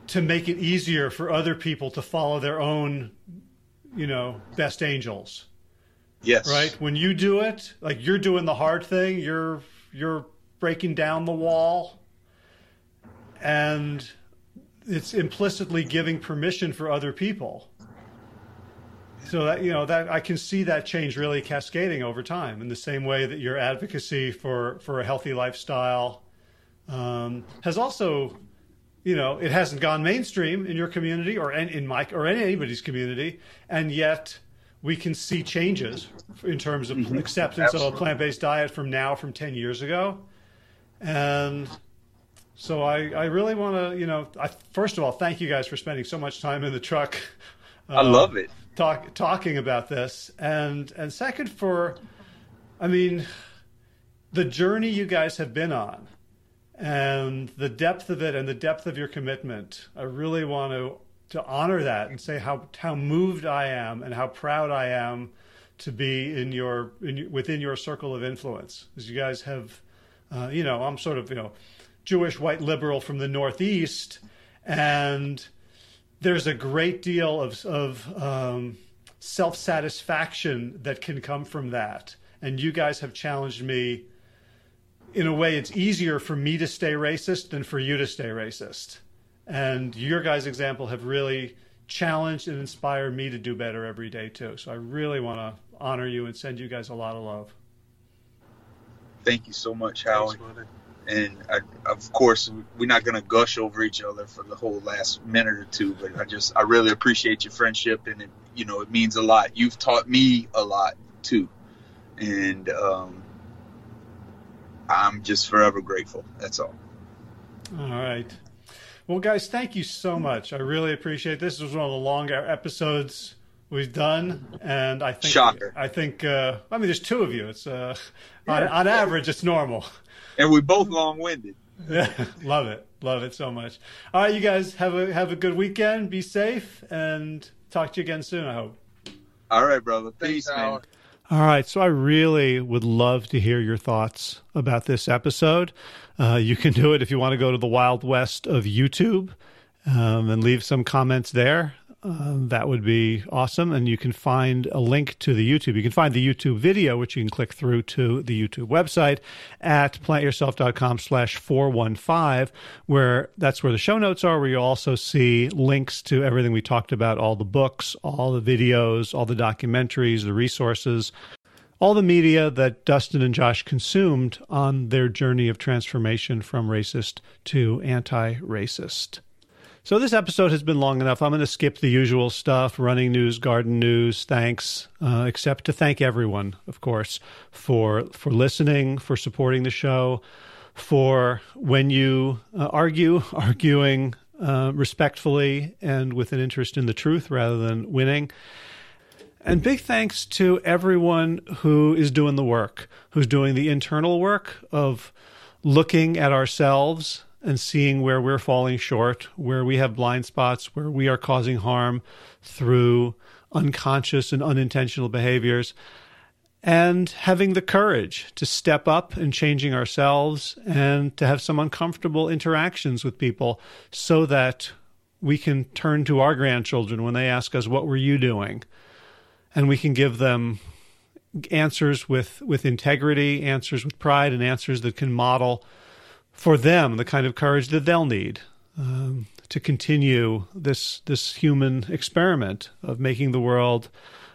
to make it easier for other people to follow their own, you know, best angels. Yes. Right? When you do it, like you're doing the hard thing, you're you're breaking down the wall and it's implicitly giving permission for other people. So that you know that I can see that change really cascading over time in the same way that your advocacy for for a healthy lifestyle um, has also, you know, it hasn't gone mainstream in your community or in, in my or in anybody's community, and yet we can see changes in terms of acceptance of a plant based diet from now from ten years ago, and so I, I really want to, you know, I, first of all, thank you guys for spending so much time in the truck. I love it. Talk, talking about this, and and second for, I mean, the journey you guys have been on, and the depth of it, and the depth of your commitment. I really want to to honor that and say how how moved I am and how proud I am to be in your in within your circle of influence. As you guys have, uh, you know, I'm sort of you know Jewish white liberal from the Northeast, and there's a great deal of of um, self satisfaction that can come from that. And you guys have challenged me in a way, it's easier for me to stay racist than for you to stay racist. And your guys' example have really challenged and inspired me to do better every day too. So I really want to honor you and send you guys a lot of love. Thank you so much, Howie. And I, of course, we're not going to gush over each other for the whole last minute or two. But I just, I really appreciate your friendship, and it, you know, it means a lot. You've taught me a lot too, and um, I'm just forever grateful. That's all. All right. Well, guys, thank you so much. I really appreciate it. this. Was one of the longer episodes we've done, and I think shocker. I think uh, I mean, there's two of you. It's uh, yeah, on, on average, it's normal. And we both long-winded. Love it, love it so much. All right, you guys have a have a good weekend. Be safe, and talk to you again soon. I hope. All right, brother. Peace, Thanks, man. All right, so I really would love to hear your thoughts about this episode. Uh, you can do it if you want to go to the Wild West of YouTube um, and leave some comments there. Um, that would be awesome. And you can find a link to the YouTube. You can find the YouTube video, which you can click through to the YouTube website at plantyourself.com slash 415, where that's where the show notes are, where you also see links to everything we talked about, all the books, all the videos, all the documentaries, the resources, all the media that Dustin and Josh consumed on their journey of transformation from racist to anti racist. So this episode has been long enough. I'm going to skip the usual stuff, running news, garden news, thanks, uh, except to thank everyone, of course, for for listening, for supporting the show, for when you uh, argue, arguing uh, respectfully and with an interest in the truth rather than winning. And big thanks to everyone who is doing the work, who's doing the internal work of looking at ourselves and seeing where we're falling short, where we have blind spots, where we are causing harm through unconscious and unintentional behaviors, and having the courage to step up and changing ourselves and to have some uncomfortable interactions with people so that we can turn to our grandchildren when they ask us, What were you doing? And we can give them answers with, with integrity, answers with pride, and answers that can model for them the kind of courage that they'll need um, to continue this this human experiment of making the world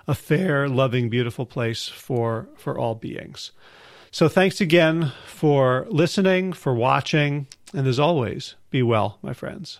a fair, loving, beautiful place for for all beings. So thanks again for listening, for watching, and as always, be well, my friends.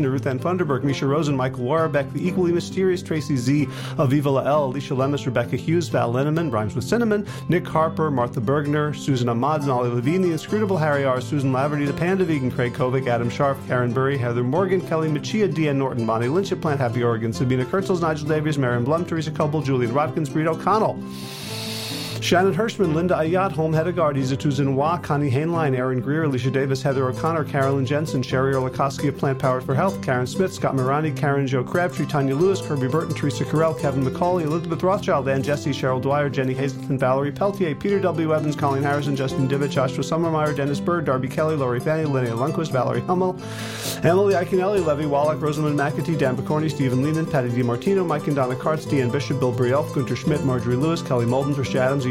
Ruth Ann Funderburg, Misha Rosen, Michael Warbeck, the equally mysterious Tracy Z, Aviva Lael, Alicia Lemus, Rebecca Hughes, Val Linneman, Rhymes with Cinnamon, Nick Harper, Martha Bergner, Susan Ahmad, Ollie Levine, the inscrutable Harry R., Susan Laverty, the Panda Vegan, Craig Kovic, Adam Sharf, Karen Burry, Heather Morgan, Kelly Machia, Deanne Norton, Bonnie Lynch at Plant Happy Oregon, Sabina Kurtzels, Nigel Davies, Marion Blum, Teresa Coble, Julian Watkins, Breed O'Connell. Shannon Hirschman, Linda Ayat, Home Hedegaard, Izatu Wa, Connie Hainline, Aaron Greer, Alicia Davis, Heather O'Connor, Carolyn Jensen, Sherry Orlikoski of Plant Powered for Health, Karen Smith, Scott Morani, Karen Joe Crabtree, Tanya Lewis, Kirby Burton, Teresa Carell, Kevin McCauley, Elizabeth Rothschild, Ann Jesse, Cheryl Dwyer, Jenny Hazelton, Valerie Peltier, Peter W. Evans, Colleen Harrison, Justin Divich, Joshua Summermeyer, Dennis Bird, Darby Kelly, Lori Fanny, Linnea Lundquist, Valerie Hummel, Emily Iaconelli, Levy Wallach, Rosamund McAtee, Dan Picorni, Stephen Lehman, Patty DiMartino, Mike and Donna Kartz, Deanne Bishop, Bill Brielf, Gunter Schmidt, Marjorie Lewis, Kelly Molden, Trish Adams,